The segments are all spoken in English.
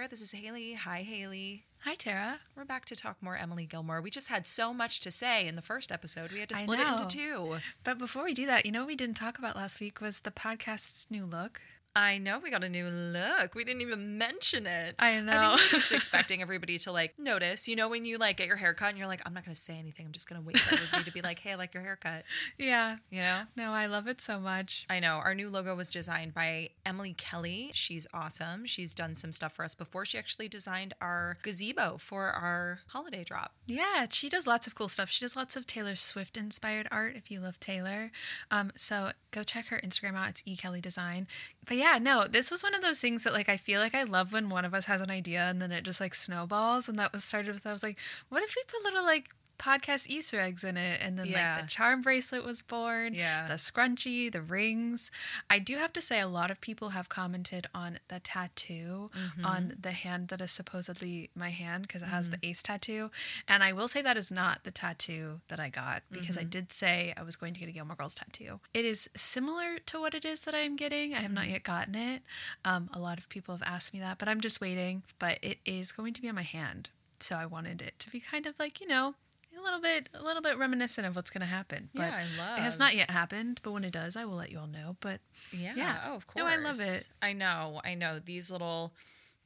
Tara. This is Haley. Hi, Haley. Hi, Tara. We're back to talk more Emily Gilmore. We just had so much to say in the first episode. We had to split it into two. But before we do that, you know what we didn't talk about last week was the podcast's new look. I know we got a new look. We didn't even mention it. I I know. think we're just expecting everybody to like notice. You know, when you like get your haircut and you're like, I'm not going to say anything. I'm just going to wait for everybody to be like, hey, I like your haircut. yeah. You know? No, I love it so much. I know. Our new logo was designed by Emily Kelly. She's awesome. She's done some stuff for us before. She actually designed our gazebo for our holiday drop. Yeah, she does lots of cool stuff. She does lots of Taylor Swift inspired art if you love Taylor. Um, so go check her Instagram out. It's E Kelly Design. But yeah, no, this was one of those things that like I feel like I love when one of us has an idea and then it just like snowballs. And that was started with I was like, what if we put little like podcast Easter eggs in it? And then Yeah. like the charm bracelet was born. Yeah. The scrunchie, the rings. I do have to say a lot of people have commented on the tattoo Mm-hmm. on the hand that is supposedly my hand because it has Mm-hmm. the ace tattoo. And I will say that is not the tattoo that I got because Mm-hmm. I did say I was going to get a Gilmore Girls tattoo. It is similar to what it is that I am getting. I have Mm-hmm. not yet gotten it. Um, a lot of people have asked me that, but I'm just waiting. But it is going to be on my hand. So I wanted it to be kind of like, you know, a little bit a little bit reminiscent of what's going to happen. But Yeah, I love. it has not yet happened, but when it does, I will let you all know. But Yeah. Yeah. Oh, of course. No, I love it. I know. I know. These little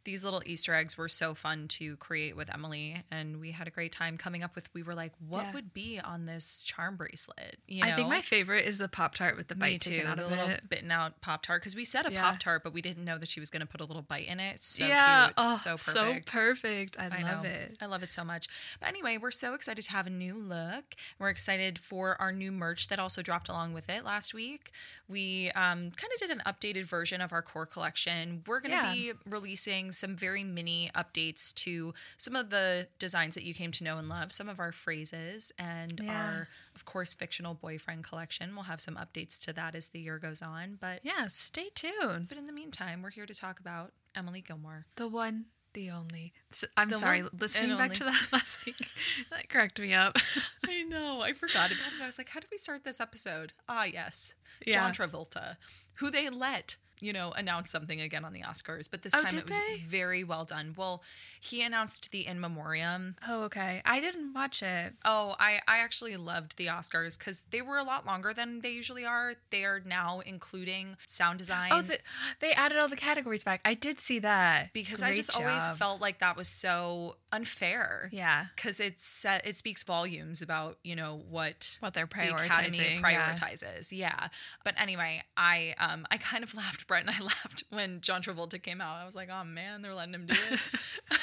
these little Easter eggs were so fun to create with Emily, and we had a great time coming up with. We were like, what Yeah. would be on this charm bracelet? You know, I think my favorite is the Pop Tart with the Me bite too. taken out the little it. bitten out pop tart because we said a Yeah. pop tart, but we didn't know that she was going to put a little bite in it. So yeah, cute. oh, so so perfect. perfect. I, I love know. it. I love it so much. But anyway, we're so excited to have a new look. We're excited for our new merch that also dropped along with it last week. We um, kind of did an updated version of our core collection. We're going to Yeah. be releasing some very mini updates to some of the designs that you came to know and love, some of our phrases, and Yeah. our, of course, fictional boyfriend collection. We'll have some updates to that as the year goes on. But Yeah, stay tuned. but in the meantime, we're here to talk about Emily Gilmore. The one, the only. I'm The sorry, listening back only. to that last week, that cracked me up. I know. I forgot about it. I was like, how do we start this episode? Ah, yes. Yeah. John Travolta, who they let, you know, announce something again on the Oscars. But this Oh, time it was they? very well done. Well, he announced the In Memoriam. oh, okay. I didn't watch it. Oh, I, I actually loved the Oscars because they were a lot longer than they usually are. They are now including sound design. Oh, the, they added all the categories back. I did see that because I Great just always felt like that was so unfair. Yeah. because it's set, it speaks volumes about you know what What they're the Academy prioritizing, yeah. prioritizes. Yeah. but anyway, I um I kind of laughed. Brett and I laughed when John Travolta came out. I was like, oh man, they're letting him do it.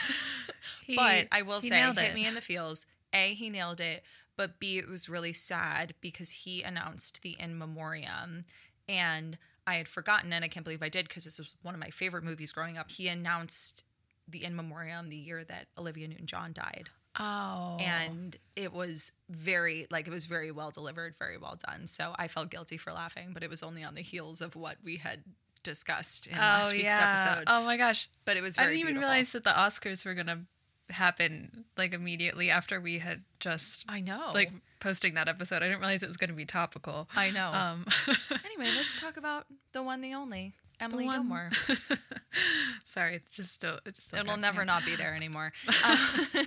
He- but I will say, hit it. me in the feels. A, he nailed it. But B, it was really sad because he announced the In Memoriam, and I had forgotten, and I can't believe I did because this was one of my favorite movies growing up. He announced the In Memoriam the year that Olivia Newton-John died Oh. and it was very like it was very well delivered very well done so i felt guilty for laughing but it was only on the heels of what we had discussed in last oh, week's yeah. episode Oh my gosh. but it was I didn't even beautiful. realize that the Oscars were gonna happen like immediately after we had just i know like posting that episode. I didn't realize it was gonna be topical. i know Um, anyway let's talk about the one the only emily one- gilmore sorry, it's just still, it just it'll never not be there anymore. Um,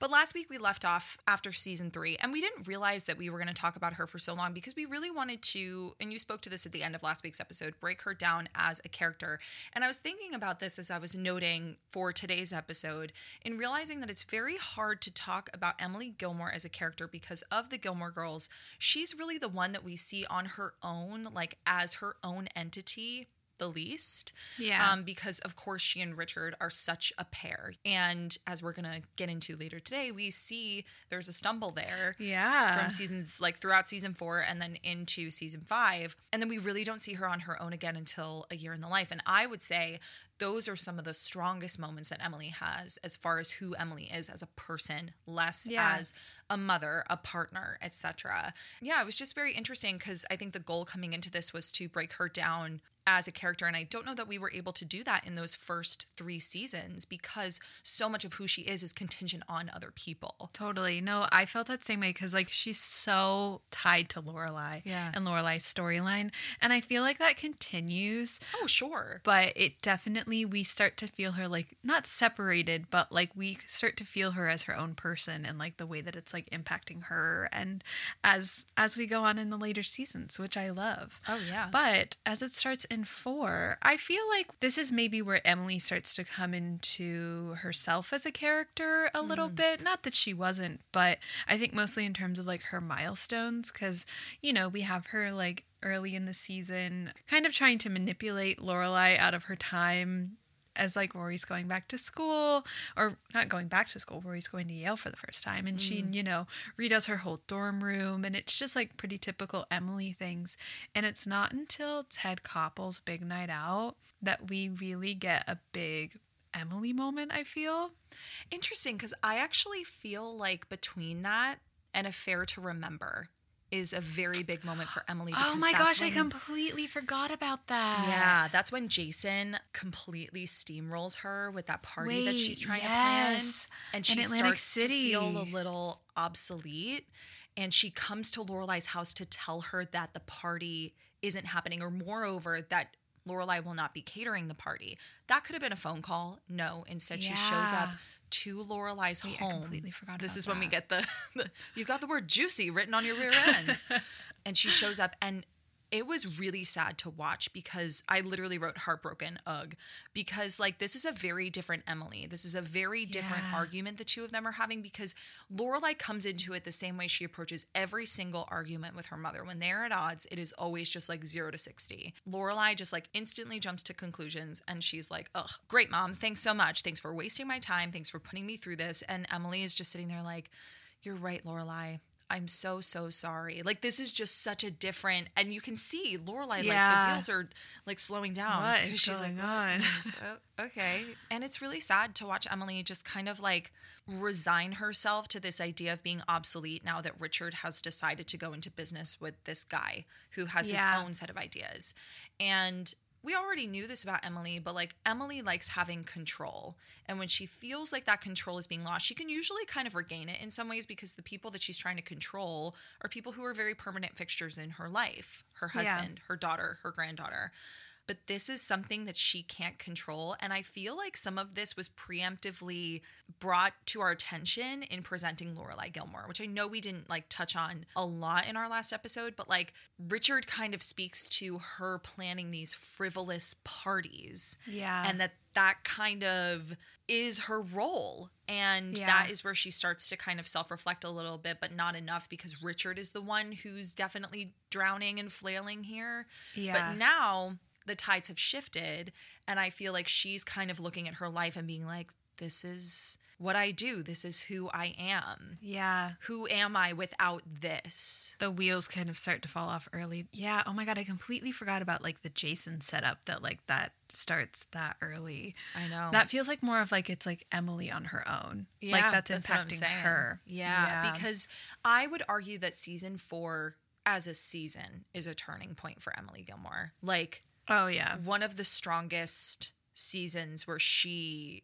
but last week we left off after season three, and we didn't realize that we were going to talk about her for so long because we really wanted to, and you spoke to this at the end of last week's episode, break her down as a character. And I was thinking about this as I was noting for today's episode, in realizing that it's very hard to talk about Emily Gilmore as a character because of the Gilmore Girls. She's really the one that we see on her own, like as her own entity the least. Yeah. Um, because of course she and Richard are such a pair. And as we're gonna get into later today, we see there's a stumble there Yeah. from seasons like throughout season four and then into season five. And then we really don't see her on her own again until a year in the life. And I would say those are some of the strongest moments that Emily has as far as who Emily is as a person, less Yeah. as a mother, a partner, etc. Yeah, it was just very interesting because I think the goal coming into this was to break her down as a character. And I don't know that we were able to do that in those first three seasons because so much of who she is is contingent on other people. Totally. No, I felt that same way because like she's so tied to Lorelai Yeah. and Lorelai's storyline. And I feel like that continues. Oh, sure. But it definitely we start to feel her like not separated, but like we start to feel her as her own person and like the way that it's like impacting her and as as we go on in the later seasons, which I love. Oh, yeah. But as it starts in four, I feel like this is maybe where Emily starts to come into herself as a character a little mm-hmm. bit. Not that she wasn't, but I think mostly in terms of like her milestones, because, you know, we have her like early in the season kind of trying to manipulate Lorelai out of her time as like Rory's going back to school or not going back to school, Rory's going to Yale for the first time and she, mm. you know, redoes her whole dorm room and it's just like pretty typical Emily things. And it's not until Ted Koppel's big night out that we really get a big Emily moment, I feel. Interesting because I actually feel like between that and Affair to Remember is a very big moment for Emily. Oh my gosh, I completely forgot about that. Yeah, that's when Jason completely steamrolls her with that party that she's trying yes. to plan, and In she Atlantic starts City. to feel a little obsolete. And she comes to Lorelai's house to tell her that the party isn't happening, or moreover, that Lorelai will not be catering the party. That could have been a phone call. No, instead she shows up Yeah. To Lorelai's Wait, I completely forgot This is when we get the, the you've got the word juicy written on your rear end. and she shows up and it was really sad to watch because I literally wrote heartbroken ugh because like this is a very different Emily. This is a very different Yeah. argument the two of them are having because Lorelai comes into it the same way she approaches every single argument with her mother. When they're at odds, it is always just like 0 to 60. Lorelai just like instantly jumps to conclusions and she's like, "Ugh, great mom. Thanks so much. Thanks for wasting my time. Thanks for putting me through this." And Emily is just sitting there like, "You're right, Lorelai. I'm so so sorry. Like this is just such a different, and you can see Lorelai like the wheels are like slowing down. What is going "What?" on? "Oh, okay, and it's really sad to watch Emily just kind of like resign herself to this idea of being obsolete now that Richard has decided to go into business with this guy who has Yeah. his own set of ideas, and we already knew this about Emily, but like Emily likes having control. And when she feels like that control is being lost, she can usually kind of regain it in some ways because the people that she's trying to control are people who are very permanent fixtures in her life her Yeah. husband, her daughter, her granddaughter. But this is something that she can't control. And I feel like some of this was preemptively brought to our attention in presenting Lorelai Gilmore, which I know we didn't like touch on a lot in our last episode, but like Richard kind of speaks to her planning these frivolous parties. Yeah. And that that kind of is her role. And Yeah. that is where she starts to kind of self reflect a little bit, but not enough because Richard is the one who's definitely drowning and flailing here. Yeah. But now the tides have shifted. And I feel like she's kind of looking at her life and being like, this is what I do. This is who I am. yeah. Who am I without this? the wheels kind of start to fall off early. Yeah, oh my god, I completely forgot about like the Jason setup that like that starts that early. I know. That feels like more of like it's like Emily on her own. like that's, what I'm impacting her. Yeah, because I would argue that season four as a season is a turning point for Emily Gilmore. Like oh yeah. one of the strongest seasons where she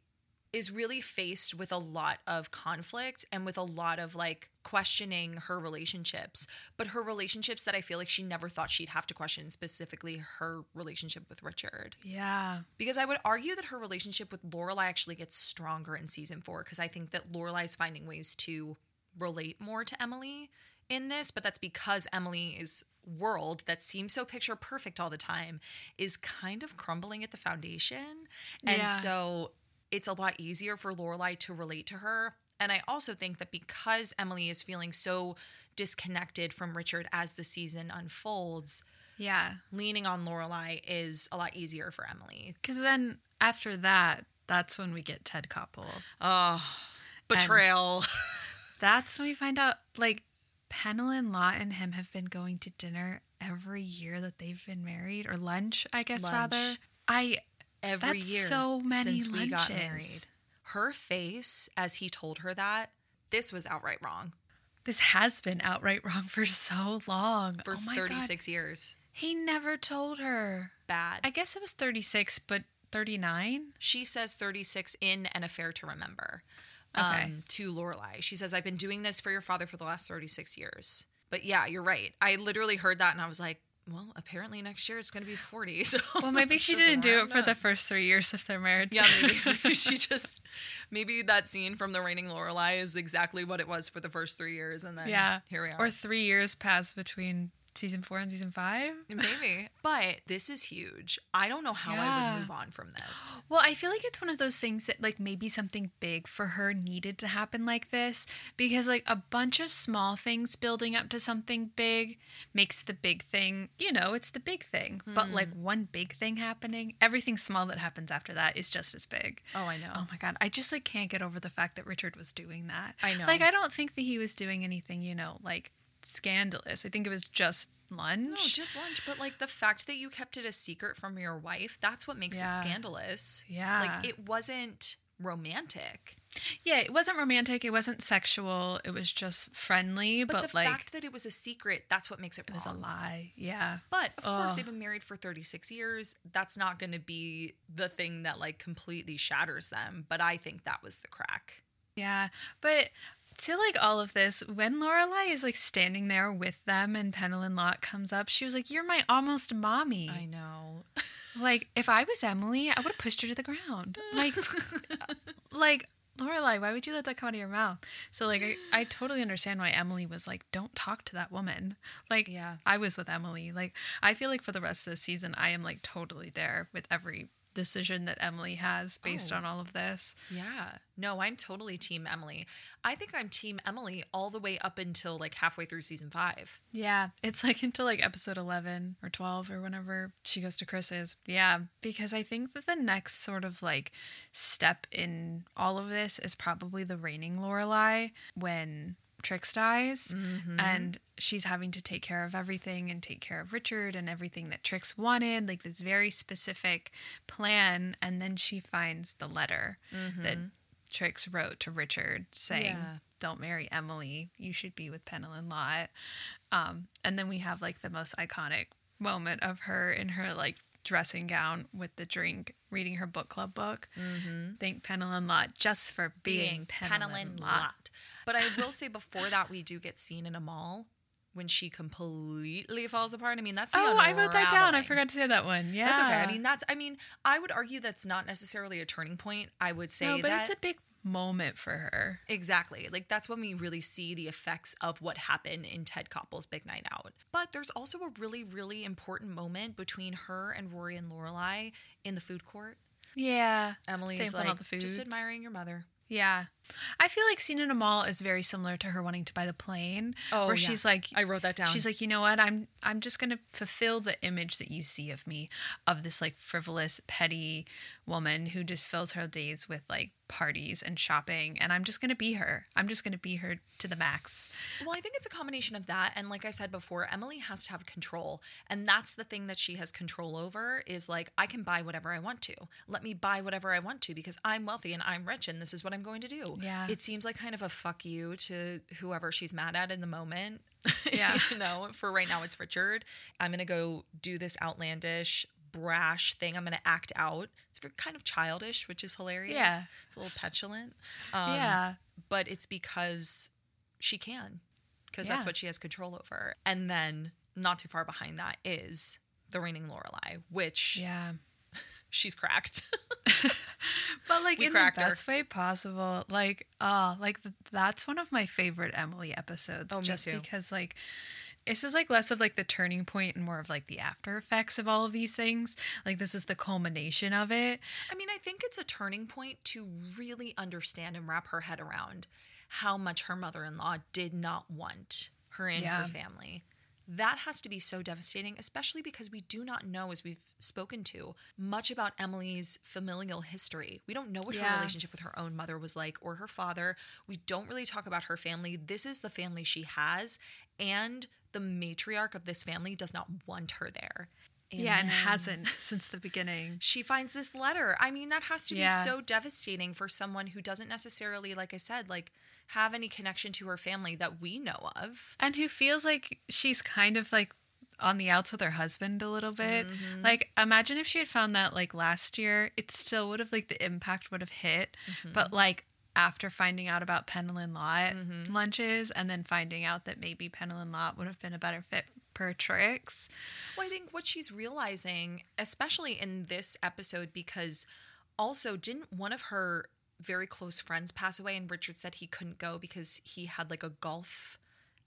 is really faced with a lot of conflict and with a lot of like questioning her relationships, but her relationships that I feel like she never thought she'd have to question, specifically her relationship with Richard. Yeah. Because I would argue that her relationship with Lorelai actually gets stronger in season four because I think that Lorelai's finding ways to relate more to Emily in this, but that's because Emily's world that seems so picture perfect all the time is kind of crumbling at the foundation. And Yeah. so it's a lot easier for Lorelai to relate to her. And I also think that because Emily is feeling so disconnected from Richard as the season unfolds, Yeah. leaning on Lorelai is a lot easier for Emily. Cuz then after that, that's when we get Ted Koppel. Oh, betrayal. That's when we find out like Pennilyn Lott and him have been going to dinner every year that they've been married or lunch, I guess Lunch. rather. I Every That's year so many since we got lunches. married. Her face as he told her that, this was outright wrong this has been outright wrong for so long. for oh my God. 36 years. He never told her. bad. I guess it was 36, but 39? she says 36 in an affair to remember Okay. um, to Lorelai. She says, I've been doing this for your father for the last 36 years. But yeah, you're right. I literally heard that and I was like, well, apparently next year it's going to be 40. So Well, maybe she didn't do it for the first three years of their marriage. Yeah, maybe, she just, maybe that scene from The Reigning Lorelai is exactly what it was for the first three years. And then yeah. here we are. Or three years passed between season four and season five. maybe. But this is huge. I don't know how I would move on from this. Well, I feel like it's one of those things that like maybe something big for her needed to happen like this because like a bunch of small things building up to something big makes the big thing, you know, it's the big thing. But hmm. like one big thing happening, everything small that happens after that is just as big. Oh, I know. Oh my god, I just like can't get over the fact that Richard was doing that. I know. Like I don't think that he was doing anything, you know, like scandalous. I think it was just lunch. No, just lunch. But like the fact that you kept it a secret from your wife, that's what makes Yeah. it scandalous. Yeah. Like it wasn't romantic. yeah, it wasn't romantic, it wasn't sexual, it was just friendly, But, but, the like fact that it was a secret, that's what makes it, it was a lie. Yeah. But of course, they've been married for 36 years. That's not going to be the thing that like completely shatters them. But I think that was the crack. Yeah. But to like all of this, when Lorelai is like standing there with them and Pennilyn Lott comes up, she was like, You're my almost mommy. I know. Like, if I was Emily, I would have pushed her to the ground. Like, like Lorelai, why would you let that come out of your mouth? So, like, I, I totally understand why Emily was like, "Don't talk to that woman." Like, Yeah. I was with Emily. Like, I feel like for the rest of the season, I am like totally there with every decision that Emily has based Oh. on all of this. Yeah. No, I'm totally team Emily. I think I'm team Emily all the way up until like halfway through season five. Yeah, it's like until like episode 11 or 12 or whenever she goes to Chris's. Yeah, because I think that the next sort of like step in all of this is probably the reigning Lorelai when Trix dies mm-hmm. and she's having to take care of everything and take care of Richard and everything that Trix wanted, like this very specific plan. And then she finds the letter mm-hmm. that Trix wrote to Richard saying, Yeah. Don't marry Emily. You should be with Pennilyn Lott. Um, and then we have like the most iconic moment of her in her like dressing gown with the drink, reading her book club book. Mm-hmm. Thank Pennilyn Lott just for being, Pennilyn, Lott. But I will say before that, we do get seen in a mall when she completely falls apart. I mean, that's the Oh, I wrote that down. I forgot to say that one. Yeah, That's okay. I mean, that's. I mean, I would argue that's not necessarily a turning point. I would say no, but that it's a big moment for her. Exactly. Like that's when we really see the effects of what happened in Ted Koppel's Big Night Out. But there's also a really, really important moment between her and Rory and Lorelai in the food court. Yeah, Emily's like the just admiring your mother. Yeah. I feel like Scene in a Mall is very similar to her wanting to buy the plane. Oh, where yeah. she's like I wrote that down. She's like, you know what, I'm I'm just gonna fulfill the image that you see of me, of this like frivolous, petty woman who just fills her days with like parties and shopping and I'm just gonna be her. I'm just gonna be her to the max. Well, I think it's a combination of that and like I said before, Emily has to have control. And that's the thing that she has control over is like I can buy whatever I want to. Let me buy whatever I want to because I'm wealthy and I'm rich and this is what I'm going to do. Yeah. It seems like kind of a fuck you to whoever she's mad at in the moment. Yeah. you know, for right now it's Richard. I'm going to go do this outlandish brash thing. I'm going to act out. It's very kind of childish, which is hilarious. Yeah. It's a little petulant. Um, yeah. but it's because she can because that's what she has control over and then not too far behind that is the reigning lorelai which Yeah. She's cracked But like We in the cracked her. best way possible. Like, oh, like th- that's one of my favorite Emily episodes. Oh, just because like this is like less of like the turning point and more of like the after effects of all of these things. Like this is the culmination of it. i mean i think it's a turning point to really understand and wrap her head around how much her mother-in-law did not want her and Yeah. her family that has to be so devastating, especially because we do not know, as we've spoken to, much about Emily's familial history. We don't know what her relationship with her own mother was like or her father. We don't really talk about her family. This is the family she has, and the matriarch of this family does not want her there. yeah, and hasn't since the beginning. She finds this letter. I mean, that has to be Yeah. so devastating for someone who doesn't necessarily, like I said, like have any connection to her family that we know of. And who feels like she's kind of like on the outs with her husband a little bit. Mm-hmm. Like imagine if she had found that like last year, it still would have like the impact would have hit. Mm-hmm. But like after finding out about Pennilyn Lott mm-hmm. lunches and then finding out that maybe Pennilyn Lott would have been a better fit for Trix. Well, I think what she's realizing, especially in this episode, because also didn't one of her very close friends pass away, and Richard said he couldn't go because he had like a golf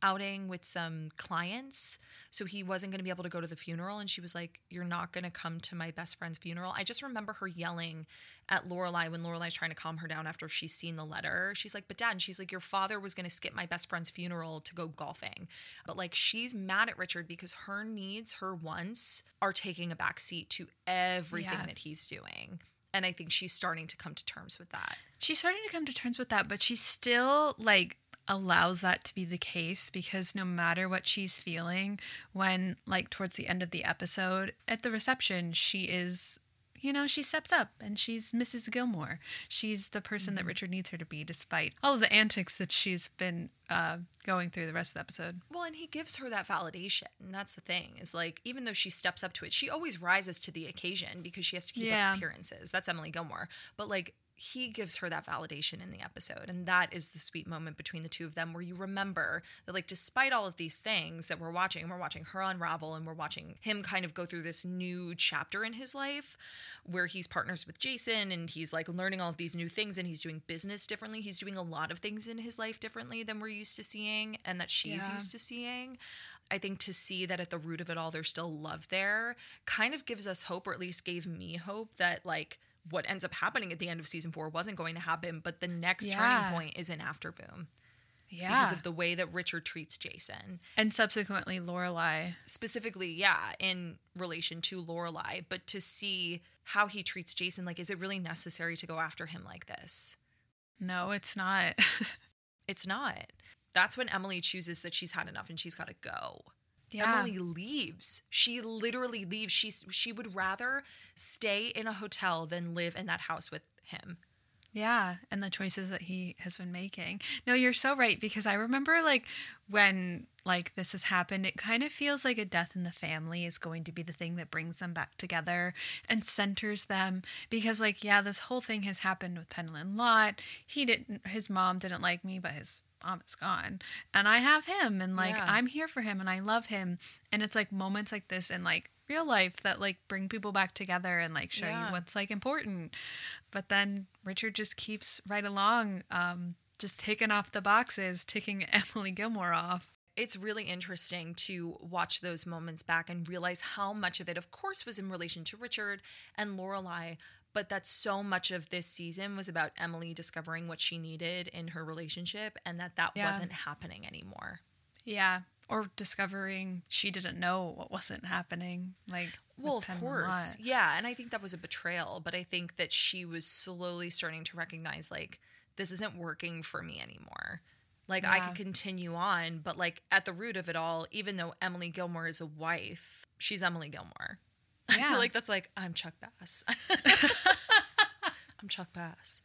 outing with some clients, so he wasn't going to be able to go to the funeral. And she was like, "You're not going to come to my best friend's funeral." I just remember her yelling at Lorelai when Lorelai's trying to calm her down after she's seen the letter. She's like, "But dad," and she's like, "Your father was going to skip my best friend's funeral to go golfing." But like she's mad at Richard because her needs, her wants are taking a backseat to everything Yeah. that he's doing. And I think she's starting to come to terms with that. She's starting to come to terms with that, but she still like allows that to be the case because no matter what she's feeling when like towards the end of the episode at the reception she is you know she steps up and she's Mrs. Gilmore. She's the person that Richard needs her to be despite all of the antics that she's been uh, going through the rest of the episode. Well, and he gives her that validation. And that's the thing is like, even though she steps up to it, she always rises to the occasion because she has to keep Yeah. up appearances. That's Emily Gilmore. But like, he gives her that validation in the episode. And that is the sweet moment between the two of them where you remember that, like, despite all of these things that we're watching, we're watching her unravel and we're watching him kind of go through this new chapter in his life where he's partners with Jason and he's like learning all of these new things and he's doing business differently. He's doing a lot of things in his life differently than we're used to seeing and that she's Yeah. used to seeing. I think to see that at the root of it all, there's still love there kind of gives us hope, or at least gave me hope that, like, what ends up happening at the end of season four wasn't going to happen, but the next Yeah. turning point is in Afterboom Yeah. because of the way that Richard treats Jason. and subsequently Lorelai. Specifically, yeah, in relation to Lorelai, but to see how he treats Jason, like, is it really necessary to go after him like this? No, it's not. It's not. That's when Emily chooses that she's had enough and she's got to go. Yeah. Emily leaves. She literally leaves. She's she would rather stay in a hotel than live in that house with him. Yeah, and the choices that he has been making. No, you're so right because I remember like when like this has happened, it kind of feels like a death in the family is going to be the thing that brings them back together and centers them because like yeah, this whole thing has happened with Pennilyn Lott. He didn't his mom didn't like me, but his mom is gone and I have him and like Yeah. I'm here for him and I love him and it's like moments like this in like real life that like bring people back together and like show Yeah. you what's like important but then Richard just keeps right along, um, just taking off the boxes, ticking Emily Gilmore off. It's really interesting to watch those moments back and realize how much of it, of course, was in relation to Richard and Lorelai, but that so much of this season was about Emily discovering what she needed in her relationship and that that Yeah. wasn't happening anymore. Yeah. Or discovering she didn't know what wasn't happening. Like, Well, of course. Yeah. And I think that was a betrayal, but I think that she was slowly starting to recognize, like, this isn't working for me anymore. Like, I could continue on, but, like, at the root of it all, even though Emily Gilmore is a wife, she's Emily Gilmore. I feel like that's like, I'm Chuck Bass. I'm Chuck Bass.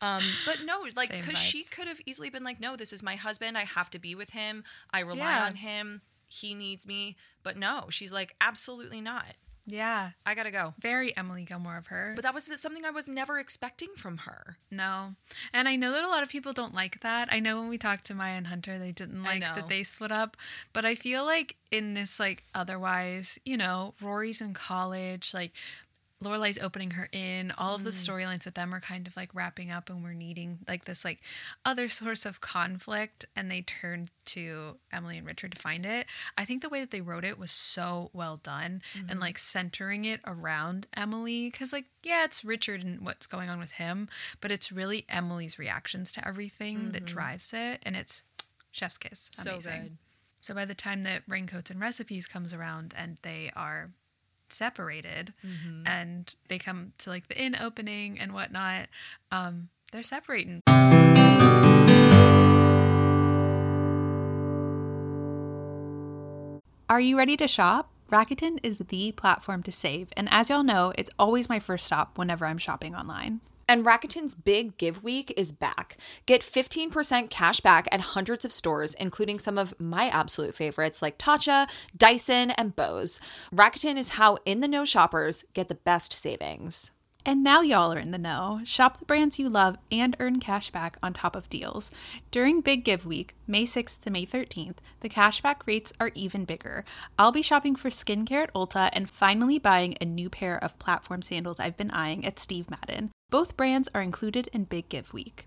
Um, but no, like, because she could have easily been like, no, this is my husband. I have to be with him. I rely Yeah. on him. He needs me. But no, she's like, absolutely not. Yeah. I gotta go. Very Emily Gilmore of her. But that was something I was never expecting from her. no. And I know that a lot of people don't like that. I know when we talked to Maya and Hunter, they didn't like that they split up. But I feel like in this, like, otherwise, you know, Rory's in college, like, Lorelai's opening her inn. All of the Mm. storylines with them are kind of like wrapping up, and we're needing like this like other source of conflict. And they turned to Emily and Richard to find it. I think the way that they wrote it was so well done, Mm-hmm. and like centering it around Emily, because like yeah, it's Richard and what's going on with him, but it's really Emily's reactions to everything that drives it, and it's chef's kiss. Mm-hmm. So good. So by the time that Raincoats and Recipes comes around and they are separated Mm-hmm. and they come to like the inn opening and whatnot, um, they're separating. Are you ready to shop? Rakuten is the platform to save, and as y'all know, it's always my first stop whenever I'm shopping online. And Rakuten's Big Give Week is back. Get 15% cash back at hundreds of stores, including some of my absolute favorites like Tatcha, Dyson, and Bose. Rakuten is how in the know shoppers get the best savings. And now y'all are in the know. Shop the brands you love and earn cash back on top of deals. During Big Give Week, May 6th to May 13th, the cashback rates are even bigger. I'll be shopping for skincare at Ulta and finally buying a new pair of platform sandals I've been eyeing at Steve Madden. Both brands are included in Big Give Week.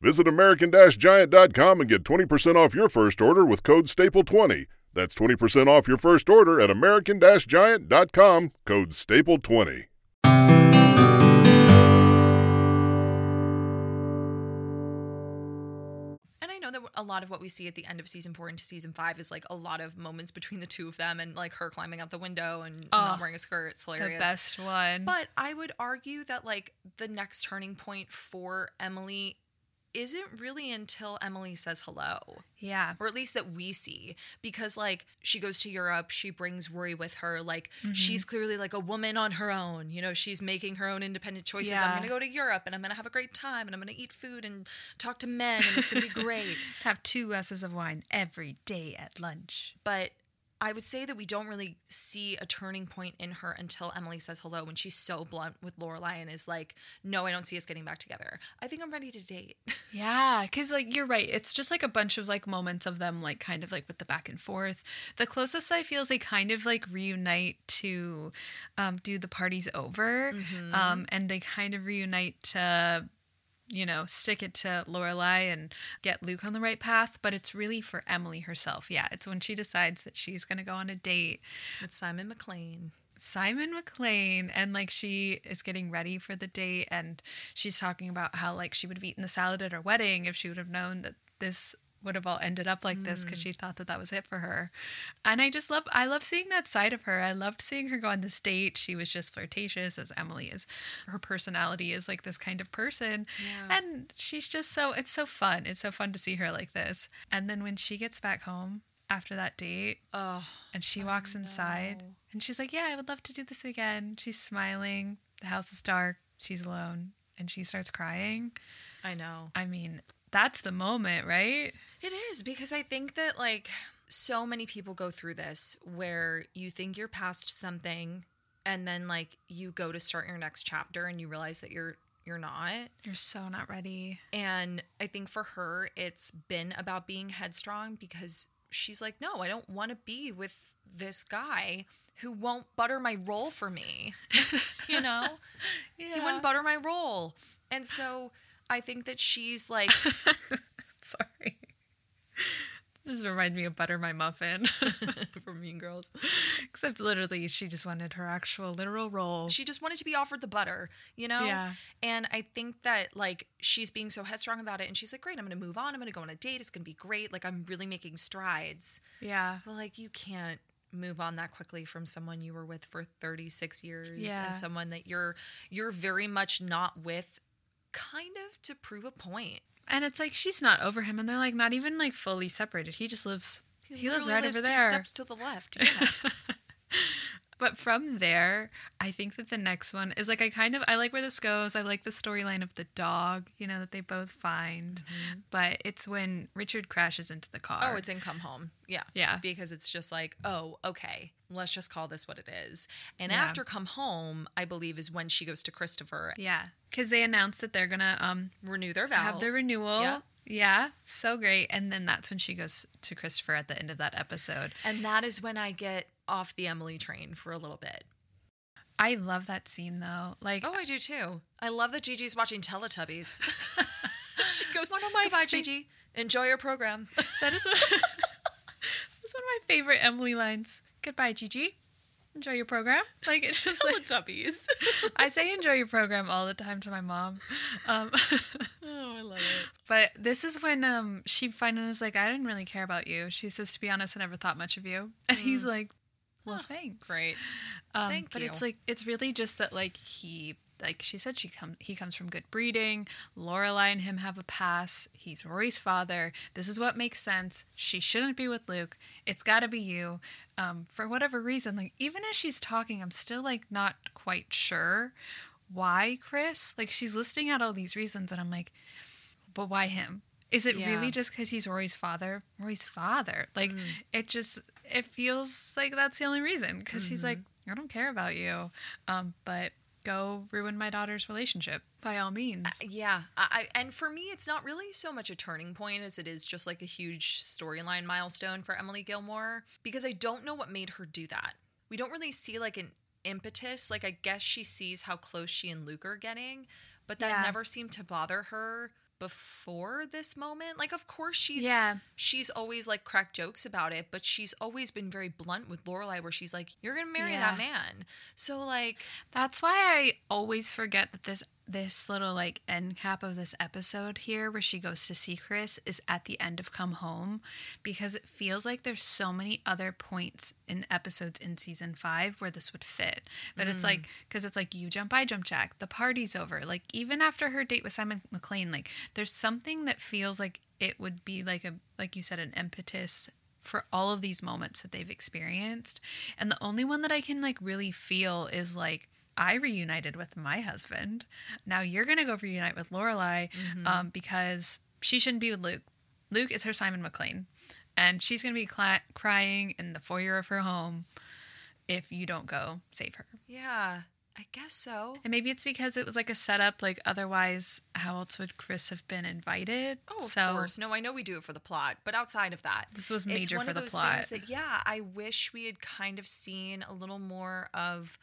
Visit American-Giant.com and get 20% off your first order with code STAPLE20. That's 20% off your first order at American-Giant.com, code STAPLE20. And I know that a lot of what we see at the end of season four into season five is like a lot of moments between the two of them and like her climbing out the window and not wearing a skirt. It's The hilarious. best one. But I would argue that like the next turning point for Emily isn't really until Emily says hello. yeah. Or at least that we see. Because like she goes to Europe, she brings Rory with her. Like Mm-hmm. she's clearly like a woman on her own. You know, she's making her own independent choices. I'm gonna go to Europe and I'm gonna have a great time and I'm gonna eat food and talk to men and it's gonna be great. Have two glasses of wine every day at lunch. but I would say that we don't really see a turning point in her until Emily says hello when she's so blunt with Lorelai and is like, "No, I don't see us getting back together. I think I'm ready to date." Yeah, because like you're right. It's just like a bunch of like moments of them like kind of like with the back and forth. The closest I feel is they kind of like reunite to um, do the parties over, um, and they kind of reunite to you know stick it to Lorelai and get Luke on the right path. But it's really for Emily herself. Yeah, it's when she decides that she's gonna go on a date with Simon McLean. Simon McLean and like she is getting ready for the date and she's talking about how like she would have eaten the salad at her wedding if she would have known that this would have all ended up like this because mm. she thought that that was it for her. And I just love I love seeing that side of her. I loved seeing her go on this date. She was just flirtatious as Emily is. Her personality is like this kind of person. And she's just so it's so fun. It's so fun to see her like this. And then when she gets back home after that date, Oh, and she walks inside and she's like, Yeah, I would love to do this again. She's smiling. The house is dark. She's alone. And she starts crying. I know. I mean, that's the moment, right? It is because I think that like so many people go through this where you think you're past something and then like you go to start your next chapter and you realize that you're you're not. You're so not ready. And I think for her, it's been about being headstrong because she's like, no, I don't want to be with this guy who won't butter my roll for me. you know? He wouldn't butter my roll. And so I think that she's like, Sorry. This reminds me of Butter My Muffin. from Mean Girls. Except literally, she just wanted her actual literal roll. She just wanted to be offered the butter, you know? Yeah. And I think that like she's being so headstrong about it and she's like, great, I'm going to move on. I'm going to go on a date. It's going to be great. Like, I'm really making strides. Yeah. But like you can't move on that quickly from someone you were with for 36 years Yeah. and someone that you're you're very much not with kind of to prove a point. And it's like she's not over him, and they're like not even like fully separated. He just lives. He, lives literally right over two there. steps to the left. Yeah. But from there, I think that the next one is like I kind of I like where this goes. I like the storyline of the dog, you know, that they both find. But it's when Richard crashes into the car. oh, it's in Come Home. Yeah. Yeah. Because it's just like, oh, okay, let's just call this what it is. And Yeah. after Come Home, I believe is when she goes to Christopher, yeah, because they announced that they're gonna um renew their vows. have their renewal. Yeah. Yeah, so great. And then that's when she goes to Christopher at the end of that episode. And that is when I get off the Emily train for a little bit. I love that scene though. Like, Oh, I do too. I love that Gigi's watching Teletubbies. she goes, One of my Goodbye, fa- Gigi. Enjoy your program. that is what, that's one of my favorite Emily lines. Goodbye, Gigi. enjoy your program. Like it's just Still like, Teletubbies. I say enjoy your program all the time to my mom. Um, oh, I love it. but this is when um she finally was like, I didn't really care about you. She says, to be honest, I never thought much of you. And he's like, Well, thanks. Great. Um, Thank but you. it's like it's really just that like he like she said she come he comes from good breeding. Lorelai and him have a pass. He's Rory's father. This is what makes sense. She shouldn't be with Luke. It's got to be you. Um, for whatever reason, like even as she's talking, I'm still like not quite sure why Chris. Like she's listing out all these reasons, and I'm like, but why him? Is it Yeah. really just because he's Rory's father? Rory's father. Like it just it feels like that's the only reason because she's like, I don't care about you, um, but go ruin my daughter's relationship by all means. Yeah, I, I and for me, it's not really so much a turning point as it is just like a huge storyline milestone for Emily Gilmore because I don't know what made her do that. We don't really see like an impetus. Like I guess she sees how close she and Luke are getting, but that Yeah. never seemed to bother her before this moment. Like of course she's Yeah. she's always like cracked jokes about it, but she's always been very blunt with Lorelai where she's like, You're gonna marry that man. So like That's why I always forget that this this little like end cap of this episode here where she goes to see Chris is at the end of Come Home because it feels like there's so many other points in episodes in season 5 where this would fit. But it's mm. like cuz it's like you jump I jump Jack, the party's over. Like even after her date with Simon McLean, like there's something that feels like it would be like a like you said an impetus for all of these moments that they've experienced. And the only one that I can like really feel is like I reunited with my husband. Now you're gonna go reunite with Lorelai um, because she shouldn't be with Luke. Luke is her Simon McLean, and she's gonna be cla crying in the foyer of her home if you don't go save her. yeah, I guess so. And maybe it's because it was like a setup. Like otherwise, how else would Chris have been invited? Oh, of so, course. No, I know we do it for the plot, but outside of that, This was it's major one for of the those plot. Things that, yeah, I wish we had kind of seen a little more of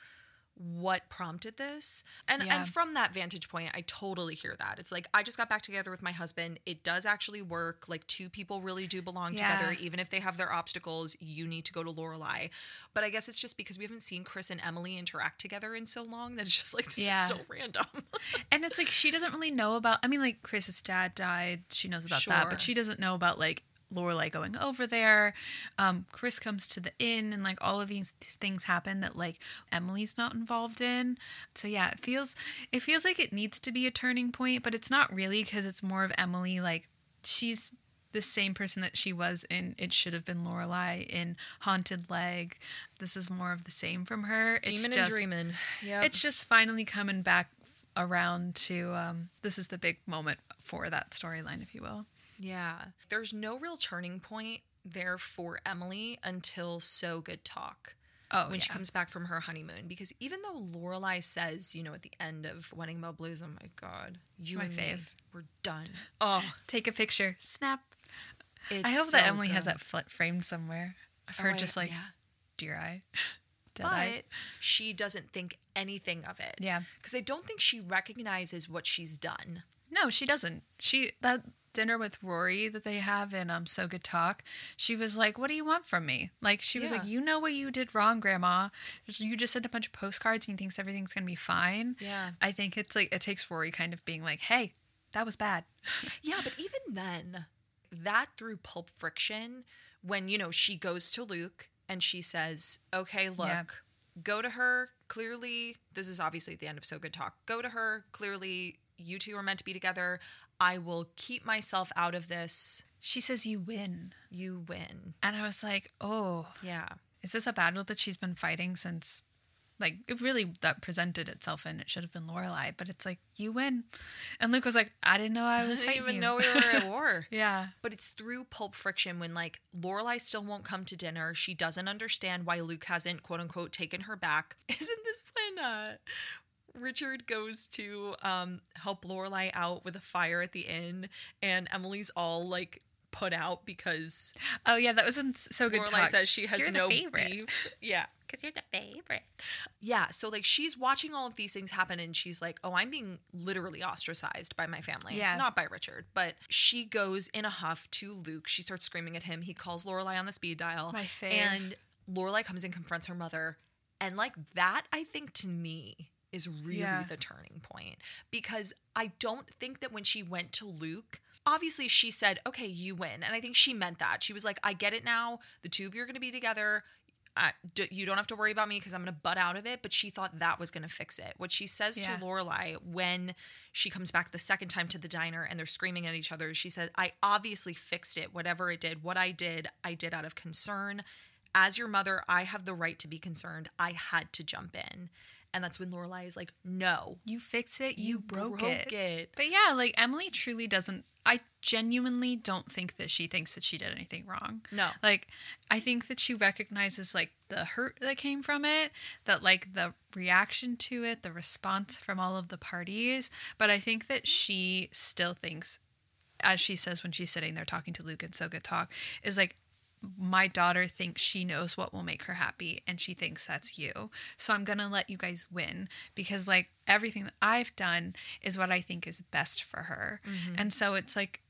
what prompted this. And Yeah. and from that vantage point, I totally hear that. It's like I just got back together with my husband. It does actually work. Like two people really do belong Yeah. together, even if they have their obstacles. You need to go to Lorelai. But I guess it's just because we haven't seen Chris and Emily interact together in so long that it's just like this Yeah. is so random. And it's like she doesn't really know about. I mean, like Chris's dad died. She knows about that, but she doesn't know about like Lorelai going over there. Um, Chris comes to the inn, and like all of these things happen that like Emily's not involved in. So yeah, it feels it feels like it needs to be a turning point, but it's not really because it's more of Emily. Like she's the same person that she was in It Should Have Been Lorelai in Haunted Leg. This is more of the same from her. it's Scheming just and dreaming. Yeah. it's just finally coming back around to um, this is the big moment for that storyline, if you will. Yeah. There's no real turning point there for Emily until So Good Talk. Oh, when she comes back from her honeymoon. Because even though Lorelai says, you know, at the end of Wedding Bell Blues, oh my God, you My and me, fave. we're done. Oh, Take a picture, snap. it's I hope that so Emily has that framed somewhere of Oh, her I- just like, yeah. dear eye, dead But eye. she doesn't think anything of it. Yeah. Because I don't think she recognizes what she's done. No, she doesn't. She that dinner with Rory that they have in um So Good Talk, she was like, "What do you want from me?" Like she was Yeah. like, "You know what you did wrong, Grandma. You just sent a bunch of postcards and you think everything's gonna be fine." Yeah. I think it's like it takes Rory kind of being like, "Hey, that was bad." Yeah, but even then, that through pulp friction, when, you know, she goes to Luke and she says, okay, look, Yeah. go to her. Clearly, this is obviously at the end of So Good Talk. Go to her. Clearly, you two are meant to be together. I will keep myself out of this. She says, "You win," You win. and I was like, "Oh, Yeah. is this a battle that she's been fighting since?" Like it really that presented itself and it should have been Lorelai, but it's like you win, and Luke was like, "I didn't know I I was didn't fighting even you." know we were at war. yeah, But it's through pulp friction when like Lorelai still won't come to dinner. She doesn't understand why Luke hasn't quote unquote taken her back. Isn't this when uh Richard goes to um help Lorelai out with a fire at the inn and Emily's all like put out because Oh yeah, that was in so good. Lorelai talk. says she has no favorite. beef. Yeah. because you're the favorite. Yeah, so like she's watching all of these things happen and she's like, "Oh, I'm being literally ostracized by my family." Yeah. Not by Richard, but she goes in a huff to Luke. She starts screaming at him. He calls Lorelai on the speed dial. My fave. And Lorelai comes and confronts her mother And like that, I think to me is really Yeah. the turning point because I don't think that when she went to Luke, obviously she said, okay, you win. And I think she meant that. She was like, I get it now. The two of you are going to be together. I, d- you don't have to worry about me because I'm going to butt out of it. But she thought that was going to fix it. What she says Yeah. to Lorelai when she comes back the second time to the diner and they're screaming at each other, she said, I obviously fixed it. Whatever it did, what I did, I did out of concern. As your mother, I have the right to be concerned. I had to jump in. And that's when Lorelai is like, no, You fix it, you, broke, broke it. it. But yeah, like Emily truly doesn't. I genuinely don't think that she thinks that she did anything wrong. No. Like, I think that she recognizes like the hurt that came from it, that like the reaction to it, the response from all of the parties. But I think that she still thinks, as she says when she's sitting there talking to Luke in So Good Talk, is like, my daughter thinks she knows what will make her happy and she thinks that's you. So I'm going to let you guys win because like everything that I've done is what I think is best for her. Mm-hmm. And so it's like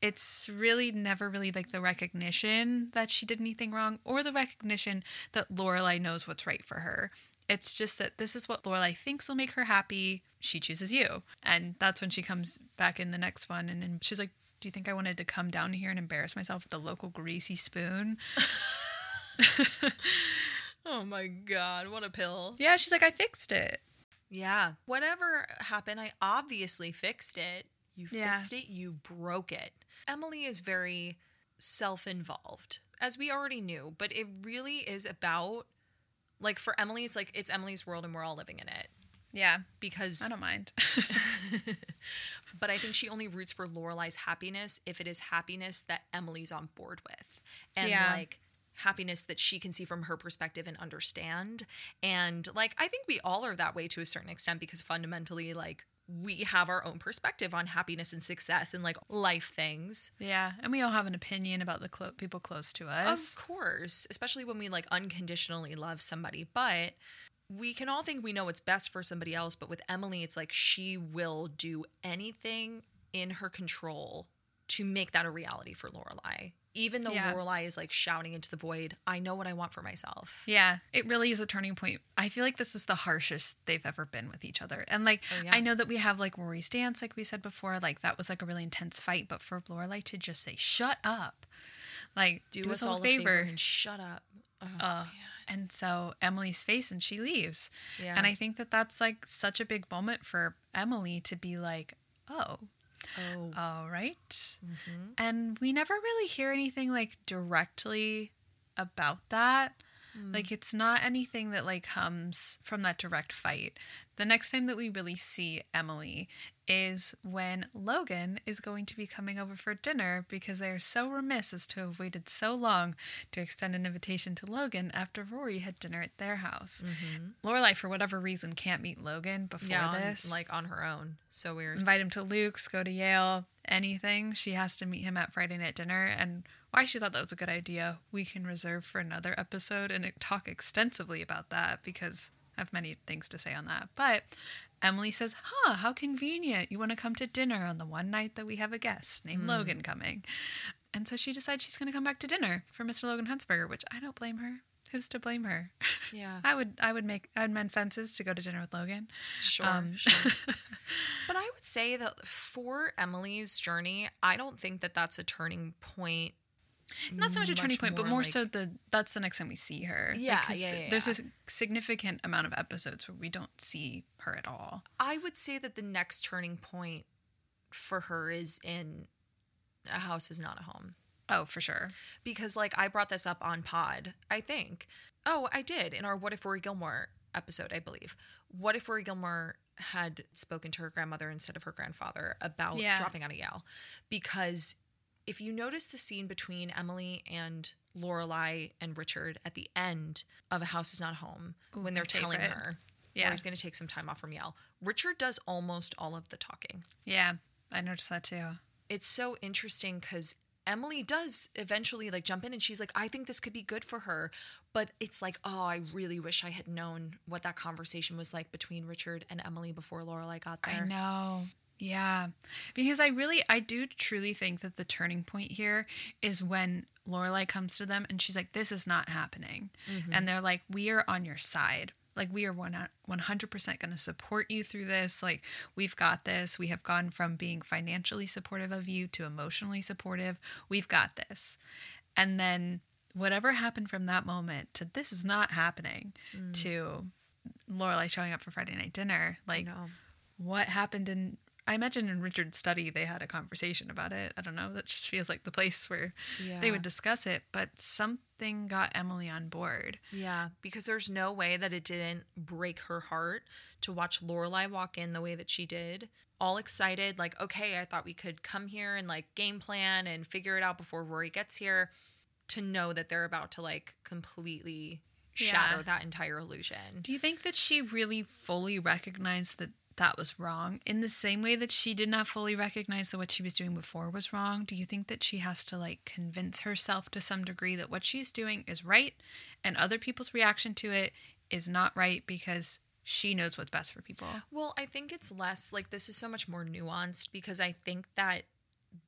it's really never really like the recognition that she did anything wrong or the recognition that Lorelai knows what's right for her. It's just that this is what Lorelai thinks will make her happy. She chooses you. And that's when she comes back in the next one and, and she's like, Do you think I wanted to come down here and embarrass myself with the local greasy spoon? Oh my God, what a pill. Yeah, she's like, I fixed it. Yeah. Whatever happened, I obviously fixed it. You Yeah. fixed it, you broke it. Emily is very self involved, as we already knew, but it really is about, like, for Emily, it's like it's Emily's world and we're all living in it. Yeah, Because, I don't mind. but I think she only roots for Lorelai's happiness if it is happiness that Emily's on board with. And, Yeah. like, happiness that she can see from her perspective and understand. And, like, I think we all are that way to a certain extent because fundamentally, like, we have our own perspective on happiness and success and like life things. yeah, and we all have an opinion about the clo- people close to us. Of course, especially when we like unconditionally love somebody, but we can all think we know what's best for somebody else, but with Emily it's like she will do anything in her control to make that a reality for Lorelai. Even though Yeah. Lorelai is like shouting into the void, I know what I want for myself. Yeah, it really is a turning point. I feel like this is the harshest they've ever been with each other. And like Oh, yeah. I know that we have like Rory's dance, like we said before, like that was like a really intense fight, but for Lorelai to just say, Shut up. Like Do, us all a favor and shut up. Oh, and so Emily's face and she leaves. Yeah. And I think that that's like such a big moment for Emily to be like, oh, oh. all right. Mm-hmm. And we never really hear anything like directly about that. Mm. Like it's not anything that like comes from that direct fight. The next time that we really see Emily is when Logan is going to be coming over for dinner because they are so remiss as to have waited so long to extend an invitation to Logan after Rory had dinner at their house. Lorelai, for whatever reason, can't meet Logan before Mm-hmm. yeah, on- this like on her own. So weird. invite him to Luke's, go to Yale, anything. She has to meet him at Friday night dinner. And why she thought that was a good idea, we can reserve for another episode and talk extensively about that because I have many things to say on that. But Emily says, Huh, how convenient. You want to come to dinner on the one night that we have a guest named Logan coming. And so she decides she's going to come back to dinner for Mr. Logan Huntzberger, which I don't blame her. Who's to blame her? Yeah. I would I would make I'd mend fences to go to dinner with Logan. Sure, Um, sure. but I would say that for Emily's journey, I don't think that that's a turning point. Not so much a mm, turning much point, but more like- so the that's the next time we see her. Yeah, Because yeah, th- yeah, There's a significant amount of episodes where we don't see her at all. I would say that the next turning point for her is in A House is Not a Home. Oh, for sure. Because, like, I brought this up on Pod, I think. Oh, I did in our What If Rory Gilmore episode, I believe. What if Rory Gilmore had spoken to her grandmother instead of her grandfather about Yeah. dropping out of Yale? Because if you notice the scene between Emily and Lorelai and Richard at the end of A House is Not Home, when they're telling favorite. her Yeah. Rory's going to take some time off from Yale, Richard does almost all of the talking. Yeah, I noticed that too. It's so interesting because Emily does eventually like jump in and she's like, I think this could be good for her. But it's like, oh, I really wish I had known what that conversation was like between Richard and Emily before Lorelai got there. I know. Yeah. Because I really I do truly think that the turning point here is when Lorelai comes to them and she's like, This is not happening. Mm-hmm. And they're like, We are on your side. Like, we are one, 100% going to support you through this. Like, we've got this. We have gone from being financially supportive of you to emotionally supportive. We've got this. And then whatever happened from that moment to this is not happening to Lorelai showing up for Friday night dinner. Like, what happened in I imagine in Richard's study they had a conversation about it. I don't know. That just feels like the place where they would discuss it. But something got Emily on board. Yeah, because there's no way that it didn't break her heart to watch Lorelai walk in the way that she did. All excited, like, okay, I thought we could come here and like game plan and figure it out before Rory gets here. To know that they're about to like completely shatter Yeah. that entire illusion. Do you think that she really fully recognized that that was wrong in the same way that she did not fully recognize that what she was doing before was wrong? Do you think that she has to like convince herself to some degree that what she's doing is right and other people's reaction to it is not right because she knows what's best for people? Well, I think it's less like this is so much more nuanced because I think that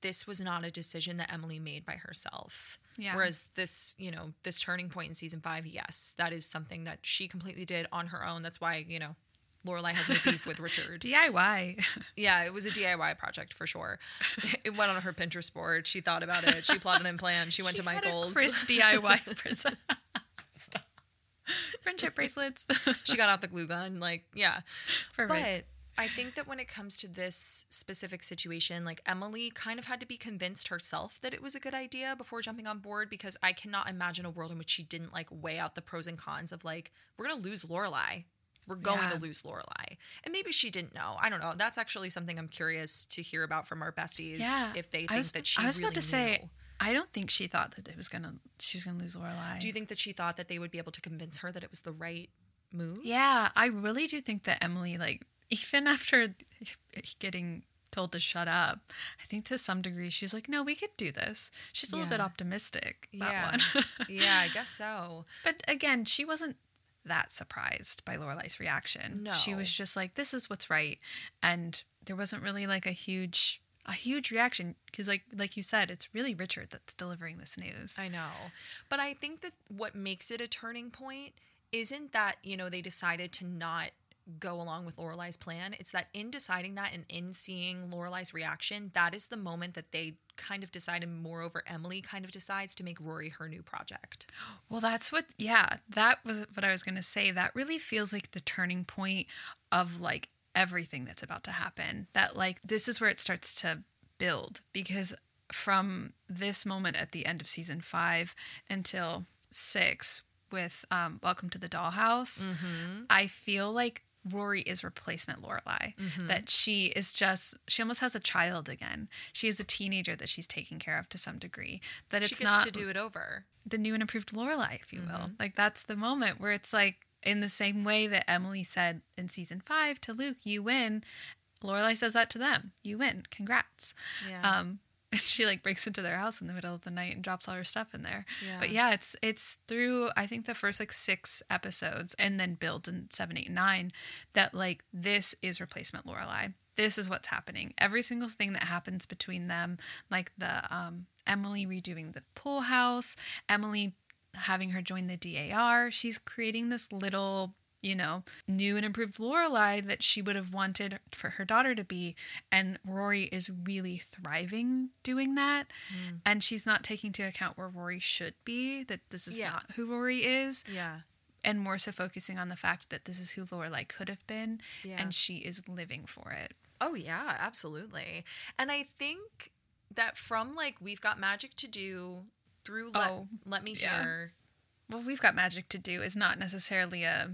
this was not a decision that Emily made by herself. Yeah. Whereas this, you know, this turning point in season five, yes, that is something that she completely did on her own. That's why, you know, Lorelai has no beef with Richard. DIY. Yeah, it was a DIY project for sure. It went on her Pinterest board. She thought about it. She plotted and planned. She went to Michael's. Chris DIY present. Stop. Friendship bracelets. she got out the glue gun. Like, yeah. Perfect. But I think that when it comes to this specific situation, like Emily kind of had to be convinced herself that it was a good idea before jumping on board because I cannot imagine a world in which she didn't like weigh out the pros and cons of like, we're going to lose Lorelai. We're going Yeah. to lose Lorelai. And maybe she didn't know. I don't know. That's actually something I'm curious to hear about from our besties yeah. if they think was, that she I was really about to say. I don't think she thought that it was gonna. She was gonna lose Lorelai. Do you think that she thought that they would be able to convince her that it was the right move? Yeah, I really do think that Emily, like, even after getting told to shut up, I think to some degree she's like, no, we could do this. She's a little bit optimistic. That Yeah. yeah, I guess so. but again, she wasn't that surprised by Lorelai's reaction. No. She was just like, this is what's right, and there wasn't really like a huge. A huge reaction because, like, like you said, it's really Richard that's delivering this news. I know. But I think that what makes it a turning point isn't that, you know, they decided to not go along with Lorelai's plan. It's that in deciding that and in seeing Lorelai's reaction, that is the moment that they kind of decided moreover Emily kind of decides to make Rory her new project. Well, that's what, yeah, that was what I was going to say. That really feels like the turning point of like everything that's about to happen. That, like, this is where it starts to build because from this moment at the end of season five until six with um, Welcome to the Dollhouse, I feel like Rory is replacement Lorelai. That she is just she almost has a child again. She is a teenager that she's taking care of to some degree. That it's not to do it over. the new and improved Lorelai, if you will. Mm-hmm. Like that's the moment where it's like in the same way that Emily said in season five to Luke, "You win." Lorelai says that to them, "You win, congrats." Yeah. Um, and she like breaks into their house in the middle of the night and drops all her stuff in there. Yeah. But yeah, it's it's through I think the first like six episodes and then builds in seven, eight, nine that like this is replacement Lorelai. This is what's happening. Every single thing that happens between them, like the um, Emily redoing the pool house, Emily having her join the DAR, she's creating this little you know, new and improved Lorelai that she would have wanted for her daughter to be. And Rory is really thriving doing that. Mm. And she's not taking into account where Rory should be, that this is Yeah. not who Rory is, Yeah. and more so focusing on the fact that this is who Lorelai could have been. Yeah. And she is living for it. Oh yeah, absolutely. And I think that from like we've got magic to do through let, Oh, let me yeah. hear. Well, we've got magic to do is not necessarily a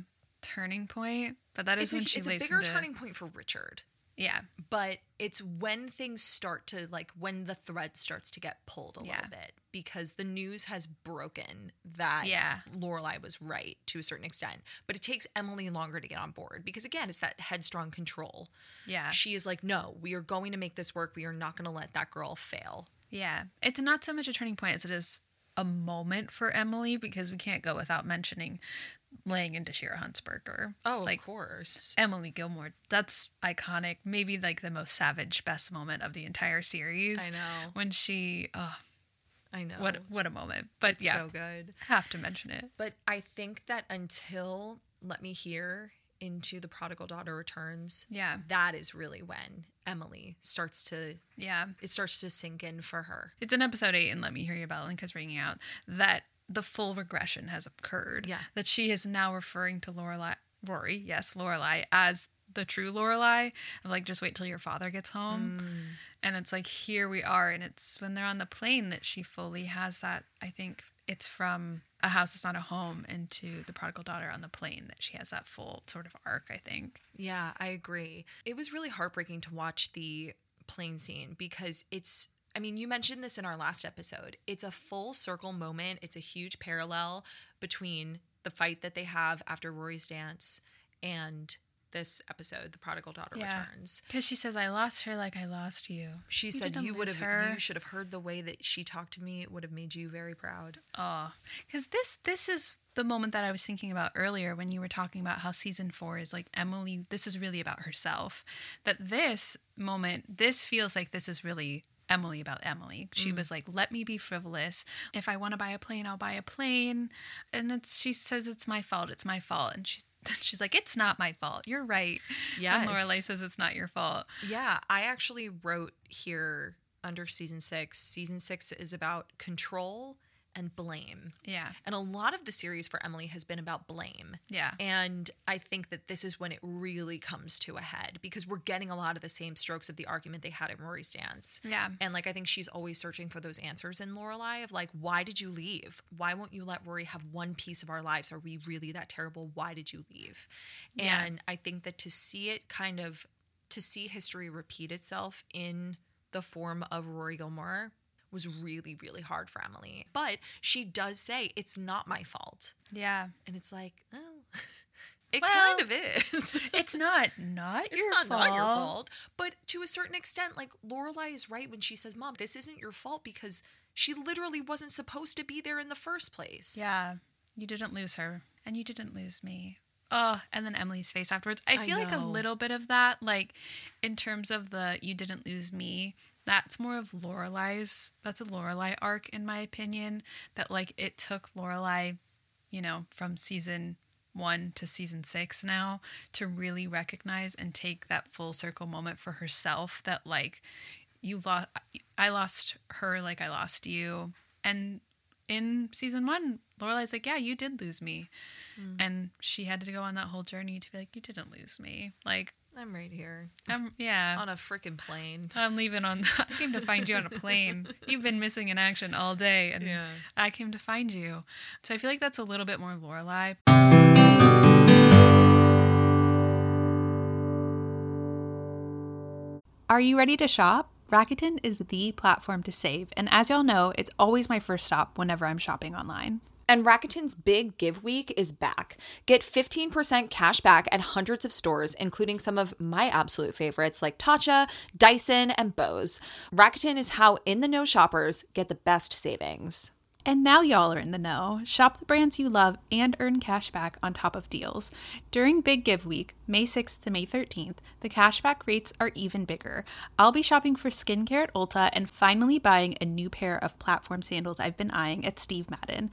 turning point, but that is It's a, when she it's a bigger into- turning point for Richard. Yeah. But it's when things start to like when the thread starts to get pulled a Yeah. little bit because the news has broken that Yeah. Lorelai was right to a certain extent. But it takes Emily longer to get on board because again, it's that headstrong control. Yeah. She is like, no, we are going to make this work. We are not going to let that girl fail. Yeah. It's not so much a turning point as it is a moment for Emily because we can't go without mentioning laying into Shira Huntzberger. Oh, like of course. Emily Gilmore. That's iconic. Maybe like the most savage, best moment of the entire series. I know. When she, oh, I know. what what a moment. But yeah, so good. have to mention it. But I think that until let me hear into the prodigal daughter returns, Yeah. that is really when Emily starts to Yeah. it starts to sink in for her. It's in episode eight, and let me hear your Balalaikas ringing out that the full regression has occurred. Yeah. That she is now referring to Lorelai, Rory, yes, Lorelai, as the true Lorelai. Like, just wait till your father gets home. Mm. And it's like, here we are. And it's when they're on the plane that she fully has that. I think it's from a house is not a home into the prodigal daughter on the plane that she has that full sort of arc, I think. Yeah, I agree. It was really heartbreaking to watch the plane scene because it's I mean, you mentioned this in our last episode. It's a full circle moment. It's a huge parallel between the fight that they have after Rory's dance and this episode, The Prodigal Daughter Returns. Because she says, I lost her like I lost you. She You said you would have her." you should have heard the way that she talked to me. It would have made you very proud. Oh, because this this is the moment that I was thinking about earlier when you were talking about how season four is like Emily. This is really about herself. That this moment, this feels like this is really Emily about Emily. She mm. was like, "Let me be frivolous. If I want to buy a plane, I'll buy a plane." And it's she says it's my fault. It's my fault, and she. She's like, it's not my fault. You're right. Yeah. And Lorelai says it's not your fault. Yeah, I actually wrote here under season six. Season six is about control and blame. Yeah. And a lot of the series for Emily has been about blame. Yeah. And I think that this is when it really comes to a head because we're getting a lot of the same strokes of the argument they had in Rory's dance. Yeah. And like I think she's always searching for those answers in Lorelai of like, why did you leave? Why won't you let Rory have one piece of our lives? Are we really that terrible? Why did you leave? Yeah. And I think that to see it kind of to see history repeat itself in the form of Rory Gilmore was really, really hard for Emily. But she does say, it's not my fault. Yeah. And it's like, oh, it Well, kind of is. It's not not It's your not, fault. not your fault. But to a certain extent, like Lorelai is right when she says, Mom, this isn't your fault because she literally wasn't supposed to be there in the first place. Yeah. You didn't lose her. And you didn't lose me. Oh, and then Emily's face afterwards. I I feel like a little bit of that, like in terms of the you didn't lose me, that's more of Lorelai's that's a Lorelai arc in my opinion. That like it took Lorelai, you know, from season one to season six now to really recognize and take that full circle moment for herself that like you lost I lost her like I lost you. And in season one, Lorelai's like, Yeah, you did lose me. Mm. And she had to go on that whole journey to be like, You didn't lose me. Like, I'm right here I'm yeah. on a freaking plane. I'm leaving on I came to find you on a plane. You've been missing in action all day and Yeah. I came to find you. So I feel like that's a little bit more Lorelai. Are you ready to shop? Rakuten is the platform to save, and as y'all know, it's always my first stop whenever I'm shopping online. And Rakuten's Big Give Week is back. Get 15% cash back at hundreds of stores, including some of my absolute favorites like Tatcha, Dyson, and Bose. Rakuten is how in the know shoppers get the best savings. And now y'all are in the know. Shop the brands you love and earn cash back on top of deals. During Big Give Week, May 6th to May 13th, the cashback rates are even bigger. I'll be shopping for skincare at Ulta and finally buying a new pair of platform sandals I've been eyeing at Steve Madden.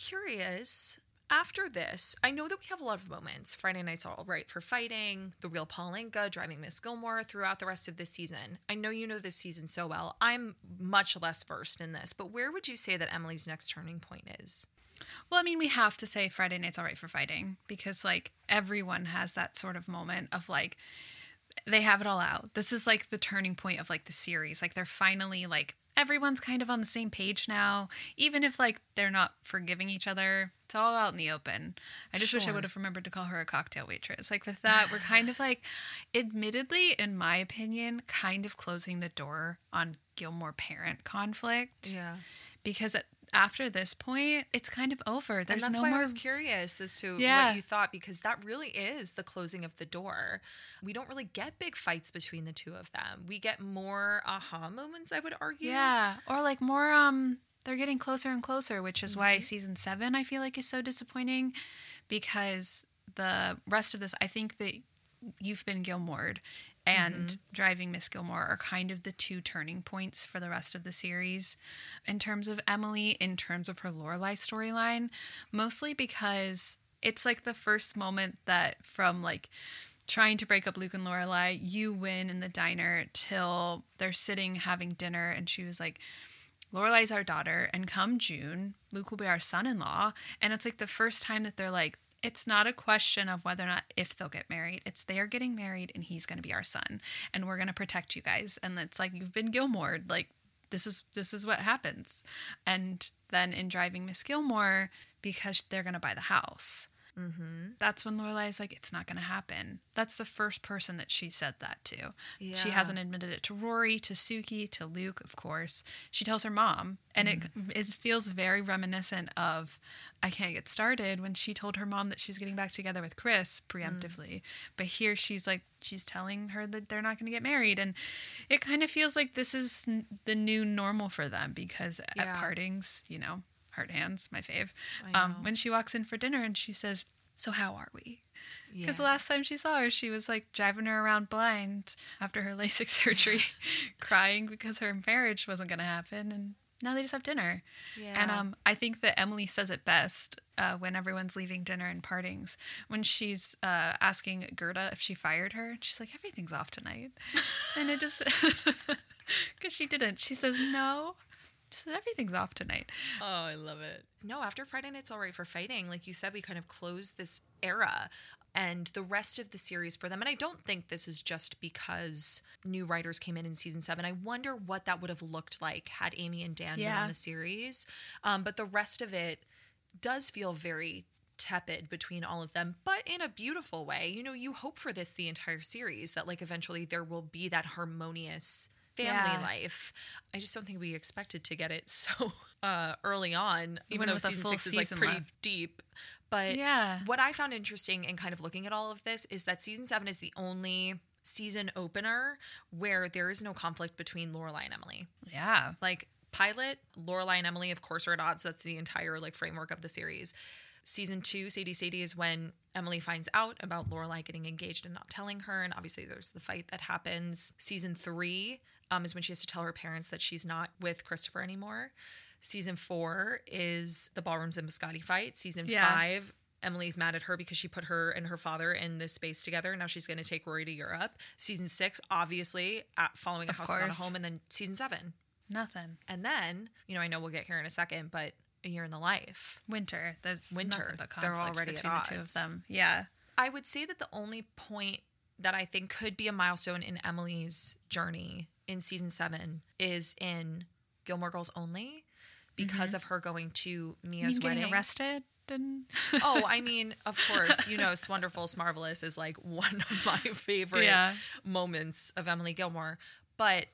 Curious. After this, I know that we have a lot of moments. Friday Night's All Right for Fighting, The Real Paul Anka, Driving Miss Gilmore throughout the rest of this season. I know you know this season so well. I'm much less versed in this, but where would you say that Emily's next turning point is? Well, I mean, we have to say Friday Night's All Right for Fighting because, like, everyone has that sort of moment of like, they have it all out. This is like the turning point of like the series. Like, they're finally like, everyone's kind of on the same page now. Even if like they're not forgiving each other, it's all out in the open. I just wish I would have remembered to call her a cocktail waitress. Like, with that, we're kind of like, admittedly, in my opinion, kind of closing the door on Gilmore parent conflict Yeah. because at, after this point, it's kind of over. There's and that's no why more. I was curious as to Yeah. what you thought because that really is the closing of the door. We don't really get big fights between the two of them. We get more aha moments, I would argue. Yeah, or like more um they're getting closer and closer, which is Mm-hmm. why season 7 I feel like is so disappointing because the rest of this I think that you've been Gilmored and Mm-hmm. driving Miss Gilmore are kind of the two turning points for the rest of the series in terms of Emily, in terms of her Lorelai storyline, mostly because it's like the first moment that from like trying to break up Luke and Lorelai, you win in the diner till they're sitting having dinner, and she was like, Lorelai's our daughter, and come June, Luke will be our son-in-law, and it's like the first time that they're like. It's not a question of whether or not if they'll get married. It's they are getting married and he's going to be our son and we're going to protect you guys. And it's like you've been Gilmored. Like this is this is what happens. And then in driving Miss Gilmore because they're going to buy the house. Mm-hmm. That's when Lorelai's like, it's not going to happen. That's the first person that she said that to. She hasn't admitted it to Rory, to Sookie, to Luke, of course. She tells her mom, and it mm-hmm. is, feels very reminiscent of I Can't Get Started when she told her mom that she's getting back together with Chris mm. preemptively. But here she's like, she's telling her that they're not going to get married. And it kind of feels like this is n- the new normal for them because Yeah. at partings, you know, heart hands, my fave. Um, when she walks in for dinner and she says, So how are we? Because the last time she saw her, she was like driving her around blind after her LASIK surgery, crying because her marriage wasn't going to happen. And now they just have dinner. And um, I think that Emily says it best uh, when everyone's leaving dinner and partings. When she's uh, asking Gerda if she fired her, she's like, everything's off tonight. and it just, because she didn't. She says, no. Said, everything's off tonight. Oh, I love it. No, after Friday Night's All Right for Fighting, like you said, we kind of closed this era and the rest of the series for them. And I don't think this is just because new writers came in in season seven. I wonder what that would have looked like had Amy and Dan been on the series. Um, but the rest of it does feel very tepid between all of them, but in a beautiful way. You know, you hope for this the entire series that like eventually there will be that harmonious family Yeah. life. I just don't think we expected to get it so uh, early on, even though season six is like season pretty left. deep. But Yeah. what I found interesting in kind of looking at all of this is that season seven is the only season opener where there is no conflict between Lorelai and Emily. Yeah. Like pilot, Lorelai and Emily, of course, are at odds. That's the entire like framework of the series. Season two, Sadie Sadie, is when Emily finds out about Lorelai getting engaged and not telling her, and obviously there's the fight that happens. Season three um, is when she has to tell her parents that she's not with Christopher anymore. Season four is the ballrooms and biscotti fight. Season Yeah. five, Emily's mad at her because she put her and her father in this space together. Now she's going to take Rory to Europe. Season six, obviously, following a Of house not a home, and then season seven, Nothing. and then, you know, I know we'll get here in a second, but a year in the life. Winter. There's Winter. They're already at between the two of them. Yeah. I would say that the only point that I think could be a milestone in Emily's journey in season seven is in Gilmore Girls only because of her going to Mm-hmm. You Mia's mean getting wedding. arrested? And oh, I mean, of course, you know, Wonderful, Marvelous is like one of my favorite Yeah. moments of Emily Gilmore. But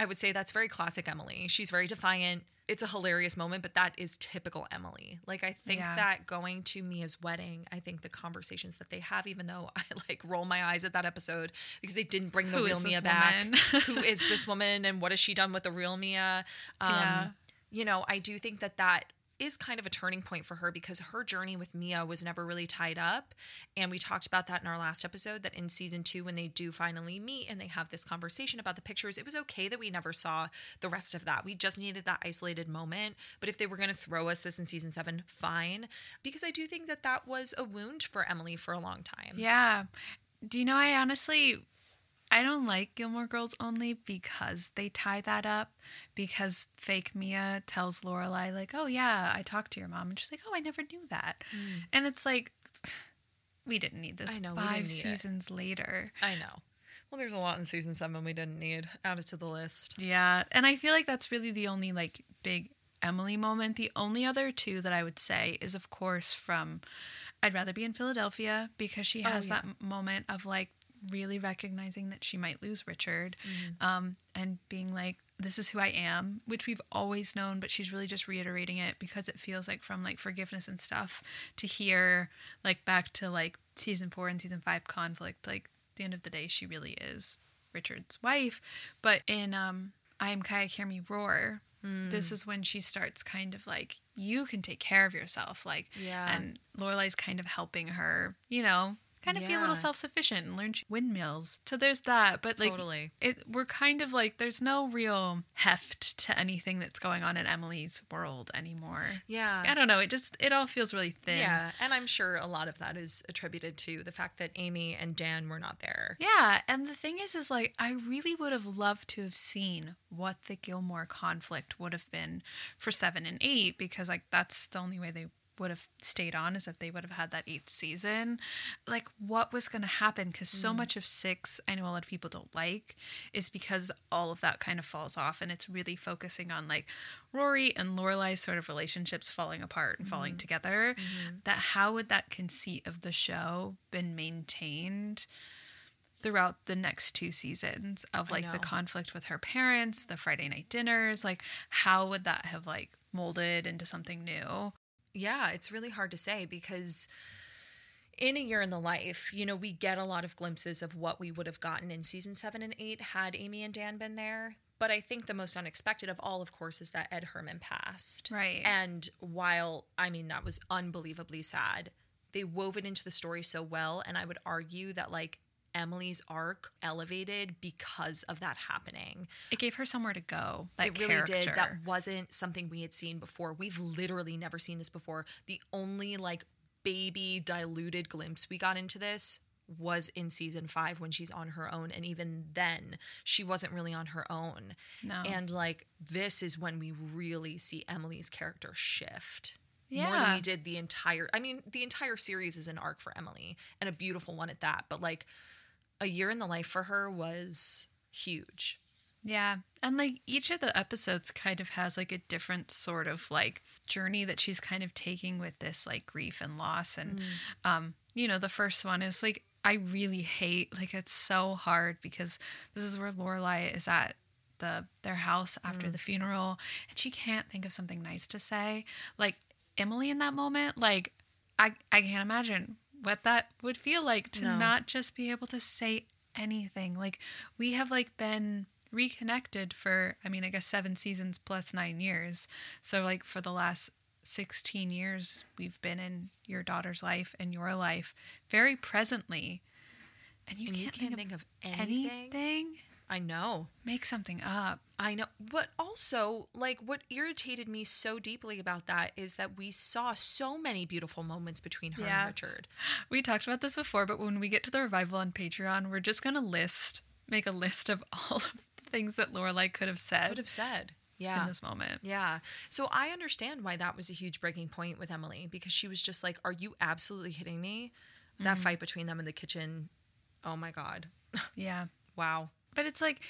I would say that's very classic Emily. She's very defiant. It's a hilarious moment, but that is typical Emily. Like I think Yeah. that going to Mia's wedding, I think the conversations that they have, even though I like roll my eyes at that episode because they didn't bring the Who real Mia back. Who is this woman and what has she done with the real Mia? Um, Yeah. You know, I do think that that is kind of a turning point for her because her journey with Mia was never really tied up. And we talked about that in our last episode that in season two, when they do finally meet and they have this conversation about the pictures, it was okay that we never saw the rest of that. We just needed that isolated moment. But if they were going to throw us this in season seven, fine. Because I do think that that was a wound for Emily for a long time. yeah. Do you know, I honestly, I don't like Gilmore Girls only because they tie that up. Because fake Mia tells Lorelai, like, oh, yeah, I talked to your mom. And she's like, oh, I never knew that. Mm. And it's like, we didn't need this I know, five didn't it. seasons later. I know. Well, there's a lot in season seven we didn't need. Add it to the list. Yeah, and I feel like that's really the only like big Emily moment. The only other two that I would say is of course from I'd rather be in Philadelphia because she oh, has yeah. that moment of like really recognizing that she might lose Richard um, and being like, this is who I am, which we've always known, but she's really just reiterating it because it feels like from like forgiveness and stuff to hear like back to like season four and season five conflict. Like, the end of the day, she really is Richard's wife. But in um, I Am Kayak, Hear Me Roar, this is when she starts kind of like, you can take care of yourself. Like, Yeah. and Lorelai's kind of helping her, you know, kind of feel a little self sufficient and learn windmills. So there's that. But like, Totally. it we're kind of like, there's no real heft to anything that's going on in Emily's world anymore. Yeah. I don't know. It just, it all feels really thin. Yeah, and I'm sure a lot of that is attributed to the fact that Amy and Dan were not there. Yeah, and the thing is, is like I really would have loved to have seen what the Gilmore conflict would have been for seven and eight because like that's the only way they would have stayed on is if they would have had that eighth season. Like what was going to happen? Because so mm. much of six, I know a lot of people don't like, is because all of that kind of falls off, and it's really focusing on like Rory and Lorelai's sort of relationships falling apart and falling mm-hmm. together. Mm-hmm. That how would that conceit of the show been maintained? throughout the next two seasons of like the conflict with her parents, the Friday night dinners, like how would that have like molded into something new? Yeah, it's really hard to say because in a year in the life, you know, we get a lot of glimpses of what we would have gotten in season seven and eight had Amy and Dan been there. But I think the most unexpected of all, of course, is that Ed Herrmann passed. Right. And while, I mean, that was unbelievably sad, they wove it into the story so well. And I would argue that, like, Emily's arc elevated because of that happening. It gave her somewhere to go. It really character. did. That wasn't something we had seen before. We've literally never seen this before. The only like baby diluted glimpse we got into this was in season five when she's on her own. And even then, she wasn't really on her own. No. And like, this is when we really see Emily's character shift. More than Yeah. we did the entire, I mean, the entire series is an arc for Emily and a beautiful one at that. But like, a year in the life for her was huge. Yeah. And like each of the episodes kind of has like a different sort of like journey that she's kind of taking with this like grief and loss. And, um, you know, the first one is like, I really hate, like, it's so hard because this is where Lorelai is at the their house after the funeral and she can't think of something nice to say. Like, Emily in that moment, like, I, I can't imagine what that would feel like to No. not just be able to say anything. Like, we have like been reconnected for i mean i guess seven seasons plus nine years so like for the last 16 years we've been in your daughter's life and your life very presently and you And can't, you can't think, think of of anything. anything I know. make something up I know. But also, like, what irritated me so deeply about that is that we saw so many beautiful moments between her Yeah. and Richard. we talked about this before but when we get to the revival on patreon we're just going to list make a list of all of the things that lorelai could have said Could have said. Yeah. in this moment Yeah. So I understand why that was a huge breaking point with Emily because she was just like, Are you absolutely kidding me? That Mm-hmm. fight between them in the kitchen. Oh my God. yeah Wow. But it's like,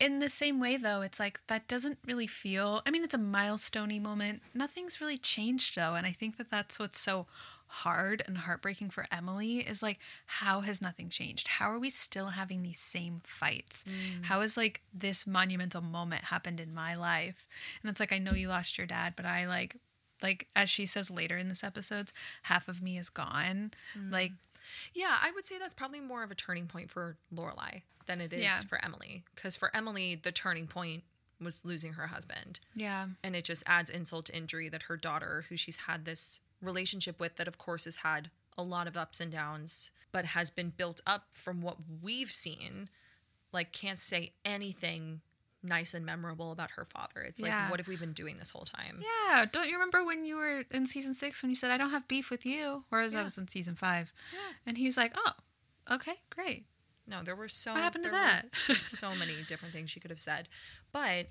in the same way, though, it's like that doesn't really feel. I mean, it's a milestoney moment. Nothing's really changed, though. And I think that that's what's so hard and heartbreaking for Emily is like, how has nothing changed? How are we still having these same fights? Mm. How has like this monumental moment happened in my life? And it's like, I know you lost your dad, but I like, like, as she says later in this episodes, half of me is gone. Mm. Like, Yeah, I would say that's probably more of a turning point for Lorelai than it is Yeah. for Emily. Because for Emily, the turning point was losing her husband. yeah. And it just adds insult to injury that her daughter, who she's had this relationship with, that of course has had a lot of ups and downs, but has been built up from what we've seen, like can't say anything nice and memorable about her father. It's like, what have we been doing this whole time? Yeah, don't you remember when you were in season six when you said I don't have beef with you? Whereas I was in season five, Yeah. and he's like, "Oh, okay, great." No, there were so What happened to that? so many different things she could have said. But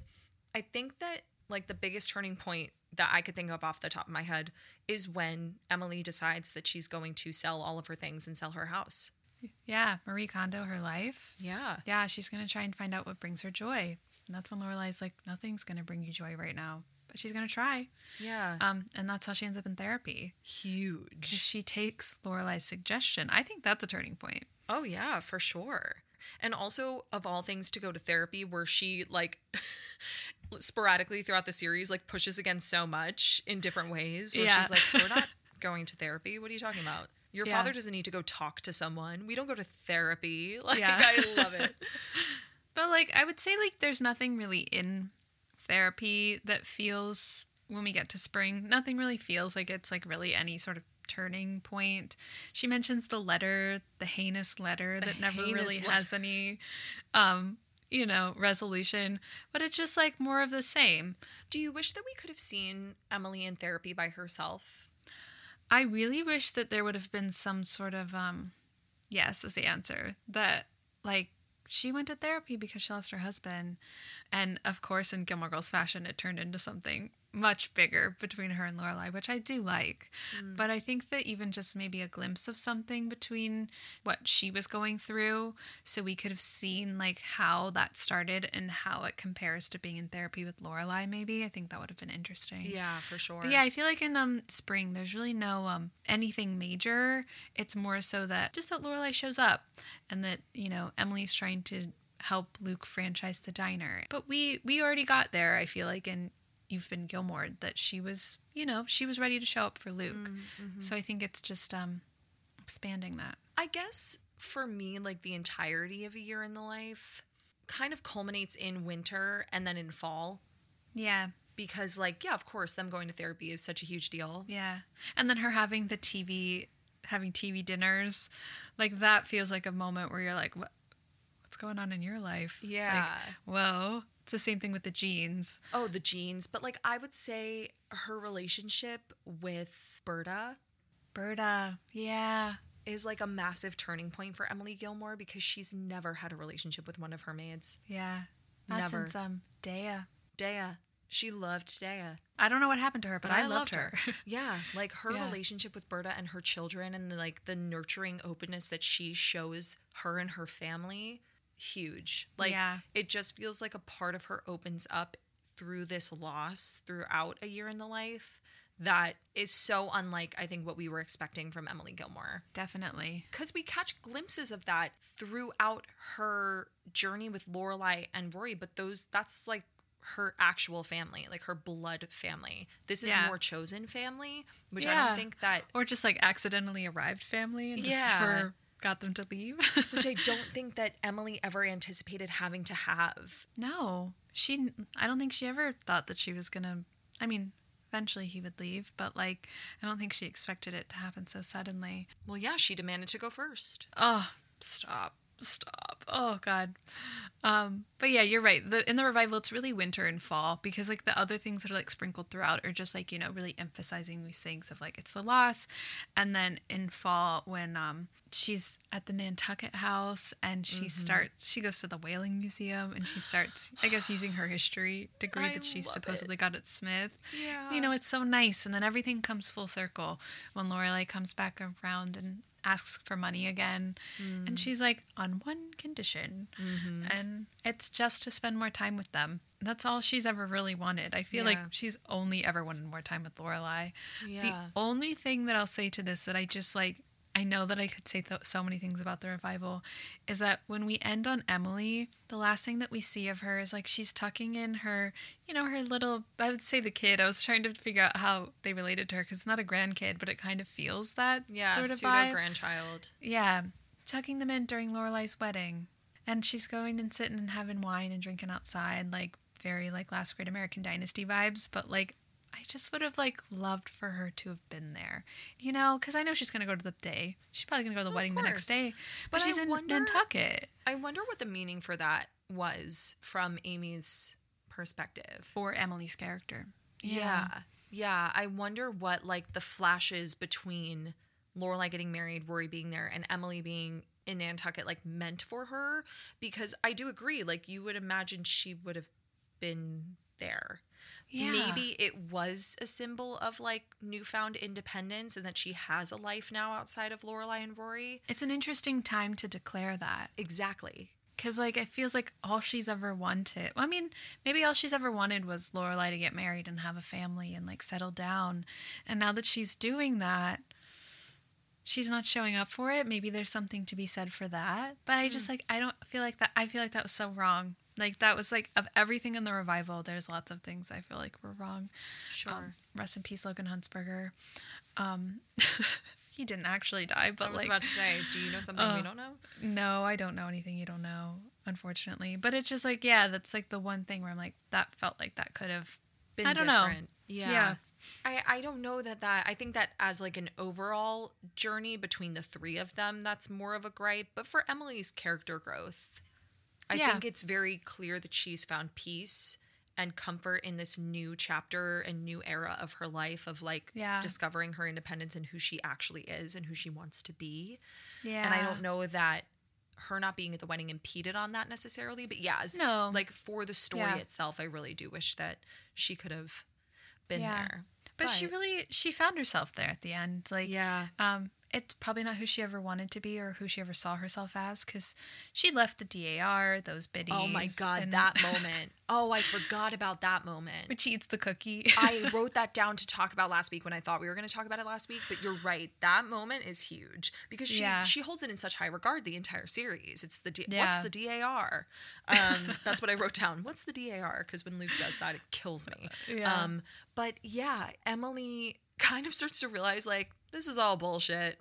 I think that like the biggest turning point that I could think of off the top of my head is when Emily decides that she's going to sell all of her things and sell her house. Yeah, Marie Kondo, her life. Yeah. Yeah, she's gonna try and find out what brings her joy, and that's when Lorelai's like, "Nothing's gonna bring you joy right now," but she's gonna try. Yeah. Um, and that's how she ends up in therapy because Huge. she takes Lorelai's suggestion. I think that's a turning point. Oh yeah, for sure. And also of all things to go to therapy where she like sporadically throughout the series like pushes against so much in different ways where Yeah. she's like we're not going to therapy. What are you talking about? Your Yeah. father doesn't need to go talk to someone. We don't go to therapy. Like Yeah. I love it. But like I would say like there's nothing really in therapy that feels when we get to spring, nothing really feels like it's like really any sort of turning point. She mentions the letter, the heinous letter that never really letter. has any um, you know, resolution, but it's just like more of the same. Do you wish that we could have seen Emily in therapy by herself? I really wish that there would have been some sort of um yes is the answer. That like she went to therapy because she lost her husband. And of course in Gilmore Girls fashion it turned into something much bigger between her and Lorelai, which I do like. But I think that even just maybe a glimpse of something between what she was going through, so we could have seen like how that started and how it compares to being in therapy with Lorelai. Maybe I think that would have been interesting. Yeah, for sure. But yeah, I feel like in um spring there's really no um anything major. It's more so that just that Lorelai shows up and that, you know, Emily's trying to help Luke franchise the diner. But we we already got there, I feel like in You've Been Gilmore that she was, you know, she was ready to show up for Luke. So I think it's just um expanding that. I guess for me, like the entirety of a year in the life kind of culminates in winter and then in fall. Yeah. Because, like, yeah, of course, them going to therapy is such a huge deal. Yeah. And then her having the TV having TV dinners, like that feels like a moment where you're like, what what's going on in your life? Yeah. Like, whoa. It's the same thing with the jeans. Oh, the jeans. But, like, I would say her relationship with Berta Berta. Yeah. is like a massive turning point for Emily Gilmore because she's never had a relationship with one of her maids. Yeah. Not Never. since um Dea. Dea. She loved Dea. I don't know what happened to her, but, I, loved her. yeah, like her Yeah. relationship with Berta and her children and the, like the nurturing openness that she shows her and her family, huge. Like Yeah. it just feels like a part of her opens up through this loss throughout a year in the life that is so unlike I think what we were expecting from Emily Gilmore. Definitely. Because we catch glimpses of that throughout her journey with Lorelai and Rory, but those that's like her actual family, like her blood family. This is Yeah. more chosen family, which I don't think that Or just like accidentally arrived family and just Yeah. never got them to leave. which I don't think that Emily ever anticipated having to have. no. She I don't think she ever thought that she was gonna I mean, eventually he would leave, but like I don't think she expected it to happen so suddenly. Well, yeah, she demanded to go first. Oh, stop. Stop. Oh god. Um, but yeah, you're right. The in the revival it's really winter and fall because like the other things that are like sprinkled throughout are just like, you know, really emphasizing these things of like it's the loss. And then in fall when um she's at the Nantucket house and she starts she goes to the whaling museum and she starts I guess using her history degree I that she love it. supposedly got at Smith. Yeah. You know, it's so nice and then everything comes full circle when Lorelai comes back around and asks for money again. Mm. and she's like on one condition. Mm-hmm. and it's just to spend more time with them. That's all she's ever really wanted. I feel like she's only ever wanted more time with lorelai. The only thing that i'll say to this that i just like i know that i could say th- so many things about the revival is that when we end on emily the last thing that we see of her is like she's tucking in her you know her little i would say the kid i was trying to figure out how they related to her because it's not a grandkid but it kind of feels that Yeah, sort of pseudo grandchild. yeah, tucking them in during Lorelai's wedding. And she's going and sitting and having wine and drinking outside, like very like last great American Dynasty vibes. But like, I just would have like loved for her to have been there, you know, because I know she's gonna go to the day. She's probably gonna go to the wedding the next day, but, But I she's in wonder- Nantucket I wonder what the meaning for that was from Amy's perspective. for Emily's character. Yeah. Yeah. I wonder what like the flashes between Lorelai getting married, Rory being there, and Emily being in Nantucket like meant for her. Because I do agree, like you would imagine she would have been there. Yeah. Maybe it was a symbol of like newfound independence and that she has a life now outside of Lorelai and Rory. It's an interesting time to declare that. Exactly. Cause like it feels like all she's ever wanted. I mean, maybe all she's ever wanted was Lorelai to get married and have a family and like settle down. And now that she's doing that, she's not showing up for it, maybe there's something to be said for that. But I just hmm. like I don't feel like that. I feel like that was so wrong. Like that was like of everything in the revival. There's lots of things I feel like were wrong. Sure. Um, rest in peace, Logan Huntzberger. Um, he didn't actually die, but I was like about to say, do you know something we don't know? no, I don't know anything you don't know, unfortunately. But it's just like, yeah, that's like the one thing where I'm like, that felt like that could have Been I don't know. Yeah. Yeah. I, I don't know that that I think that as like an overall journey between the three of them that's more of a gripe but for Emily's character growth I Yeah. think it's very clear that she's found peace and comfort in this new chapter and new era of her life of like Yeah. discovering her independence and who she actually is and who she wants to be Yeah. and I don't know that her not being at the wedding impeded on that necessarily. But yeah, as, No. like for the story Yeah. itself, I really do wish that she could have been Yeah. there. But, she really she found herself there at the end. Like Yeah. um it's probably not who she ever wanted to be or who she ever saw herself as cuz she left the DAR, those biddies. Oh my god, and- that moment. Oh, I forgot about that moment. she eats the cookie. I wrote that down to talk about last week when I thought we were going to talk about it last week, but you're right. That moment is huge because she Yeah. she holds it in such high regard the entire series. It's the D- what's the DAR? Um, that's what I wrote down. What's the DAR? Because when Luke does that, it kills me. Yeah. Um, but yeah, Emily kind of starts to realize like this is all bullshit.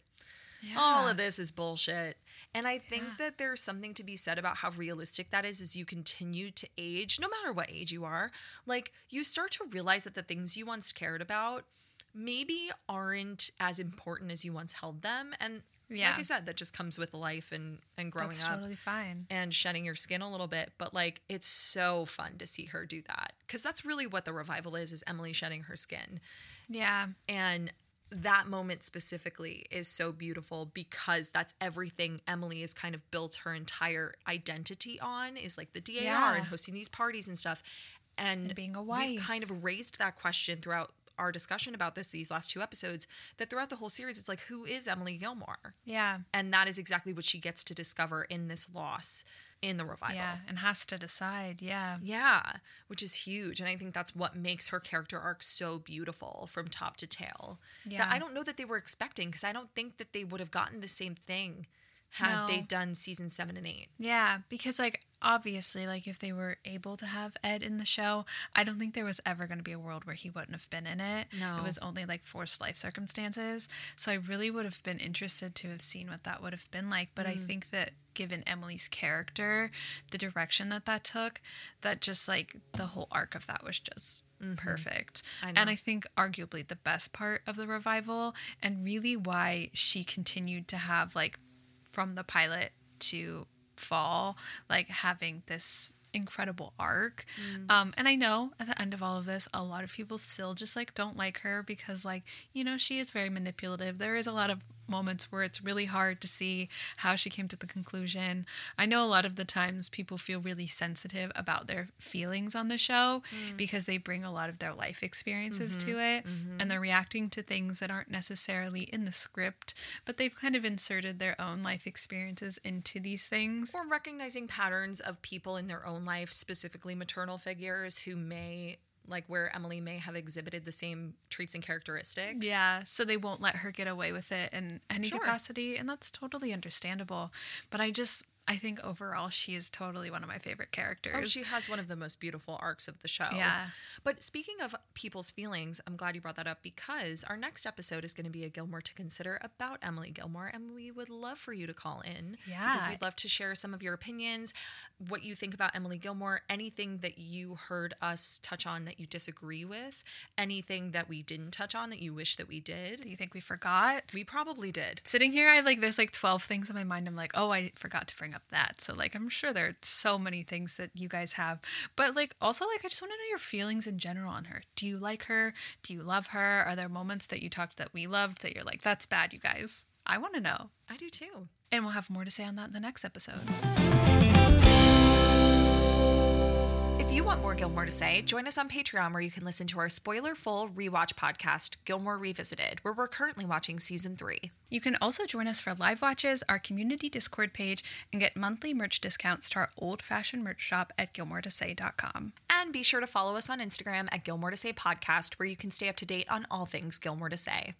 All of this is bullshit. And I think that there's something to be said about how realistic that is as you continue to age, no matter what age you are. Like, you start to realize that the things you once cared about maybe aren't as important as you once held them. And Yeah. like I said, that just comes with life and, and growing That's up totally fine. and shedding your skin a little bit. But like, it's so fun to see her do that. Because that's really what the revival is, is Emily shedding her skin Yeah. and that moment specifically is so beautiful because that's everything Emily has kind of built her entire identity on is like the DAR Yeah. and hosting these parties and stuff. And, And being a wife. We've kind of raised that question throughout our discussion about this these last two episodes that throughout the whole series it's like who is Emily Gilmore? Yeah. And that is exactly what she gets to discover in this loss in the revival. Yeah, and has to decide. Yeah. Yeah, which is huge. And I think that's what makes her character arc so beautiful from top to tail. Yeah. That I don't know that they were expecting because I don't think that they would have gotten the same thing had No. they done season seven and eight. Yeah, because like obviously like if they were able to have Ed in the show, I don't think there was ever going to be a world where he wouldn't have been in it. No. It was only like forced life circumstances. So I really would have been interested to have seen what that would have been like, but I Mm. think that given Emily's character, the direction that that took, that just like the whole arc of that was just perfect. Mm-hmm. I And. I think arguably the best part of the revival and really why she continued to have like from the pilot to fall, like having this incredible arc. Um, and I know at the end of all of this, a lot of people still just like don't like her because like, you know, she is very manipulative. There is a lot of moments where it's really hard to see how she came to the conclusion. I know a lot of the times people feel really sensitive about their feelings on the show mm. because they bring a lot of their life experiences to mm-hmm. it mm-hmm. and they're reacting to things that aren't necessarily in the script, but they've kind of inserted their own life experiences into these things. Or recognizing patterns of people in their own life, specifically maternal figures who may, like where Emily may have exhibited the same traits and characteristics. Yeah, so they won't let her get away with it in any Sure. capacity, and that's totally understandable. But I just, I think overall, she is totally one of my favorite oh, characters. Oh, she has one of the most beautiful arcs of the show. Yeah. But speaking of people's feelings, I'm glad you brought that up because our next episode is going to be a Gilmore to consider about Emily Gilmore, and we would love for you to call in. Yeah. Because we'd love to share some of your opinions, what you think about Emily Gilmore, anything that you heard us touch on that you disagree with, anything that we didn't touch on that you wish that we did. Do you think we forgot? We probably did. Sitting here, I like, there's like 12 things in my mind. I'm like, oh, I forgot to bring up that. So, like, I'm sure there are so many things that you guys have. But, like, also, like, I just want to know your feelings in general on her. Do you like her? Do you love her? Are there moments that you talked that we loved that you're like, that's bad, you guys? I want to know. I do too. And we'll have more to say on that in the next episode. If you want more Gilmore to say, join us on Patreon where you can listen to our spoiler full rewatch podcast, Gilmore Revisited, where we're currently watching season three. You can also join us for live watches, our community Discord page, and get monthly merch discounts to our old fashioned merch shop at gilmoretosay.com. And be sure to follow us on Instagram at Gilmore to Say Podcast, where you can stay up to date on all things Gilmore to Say.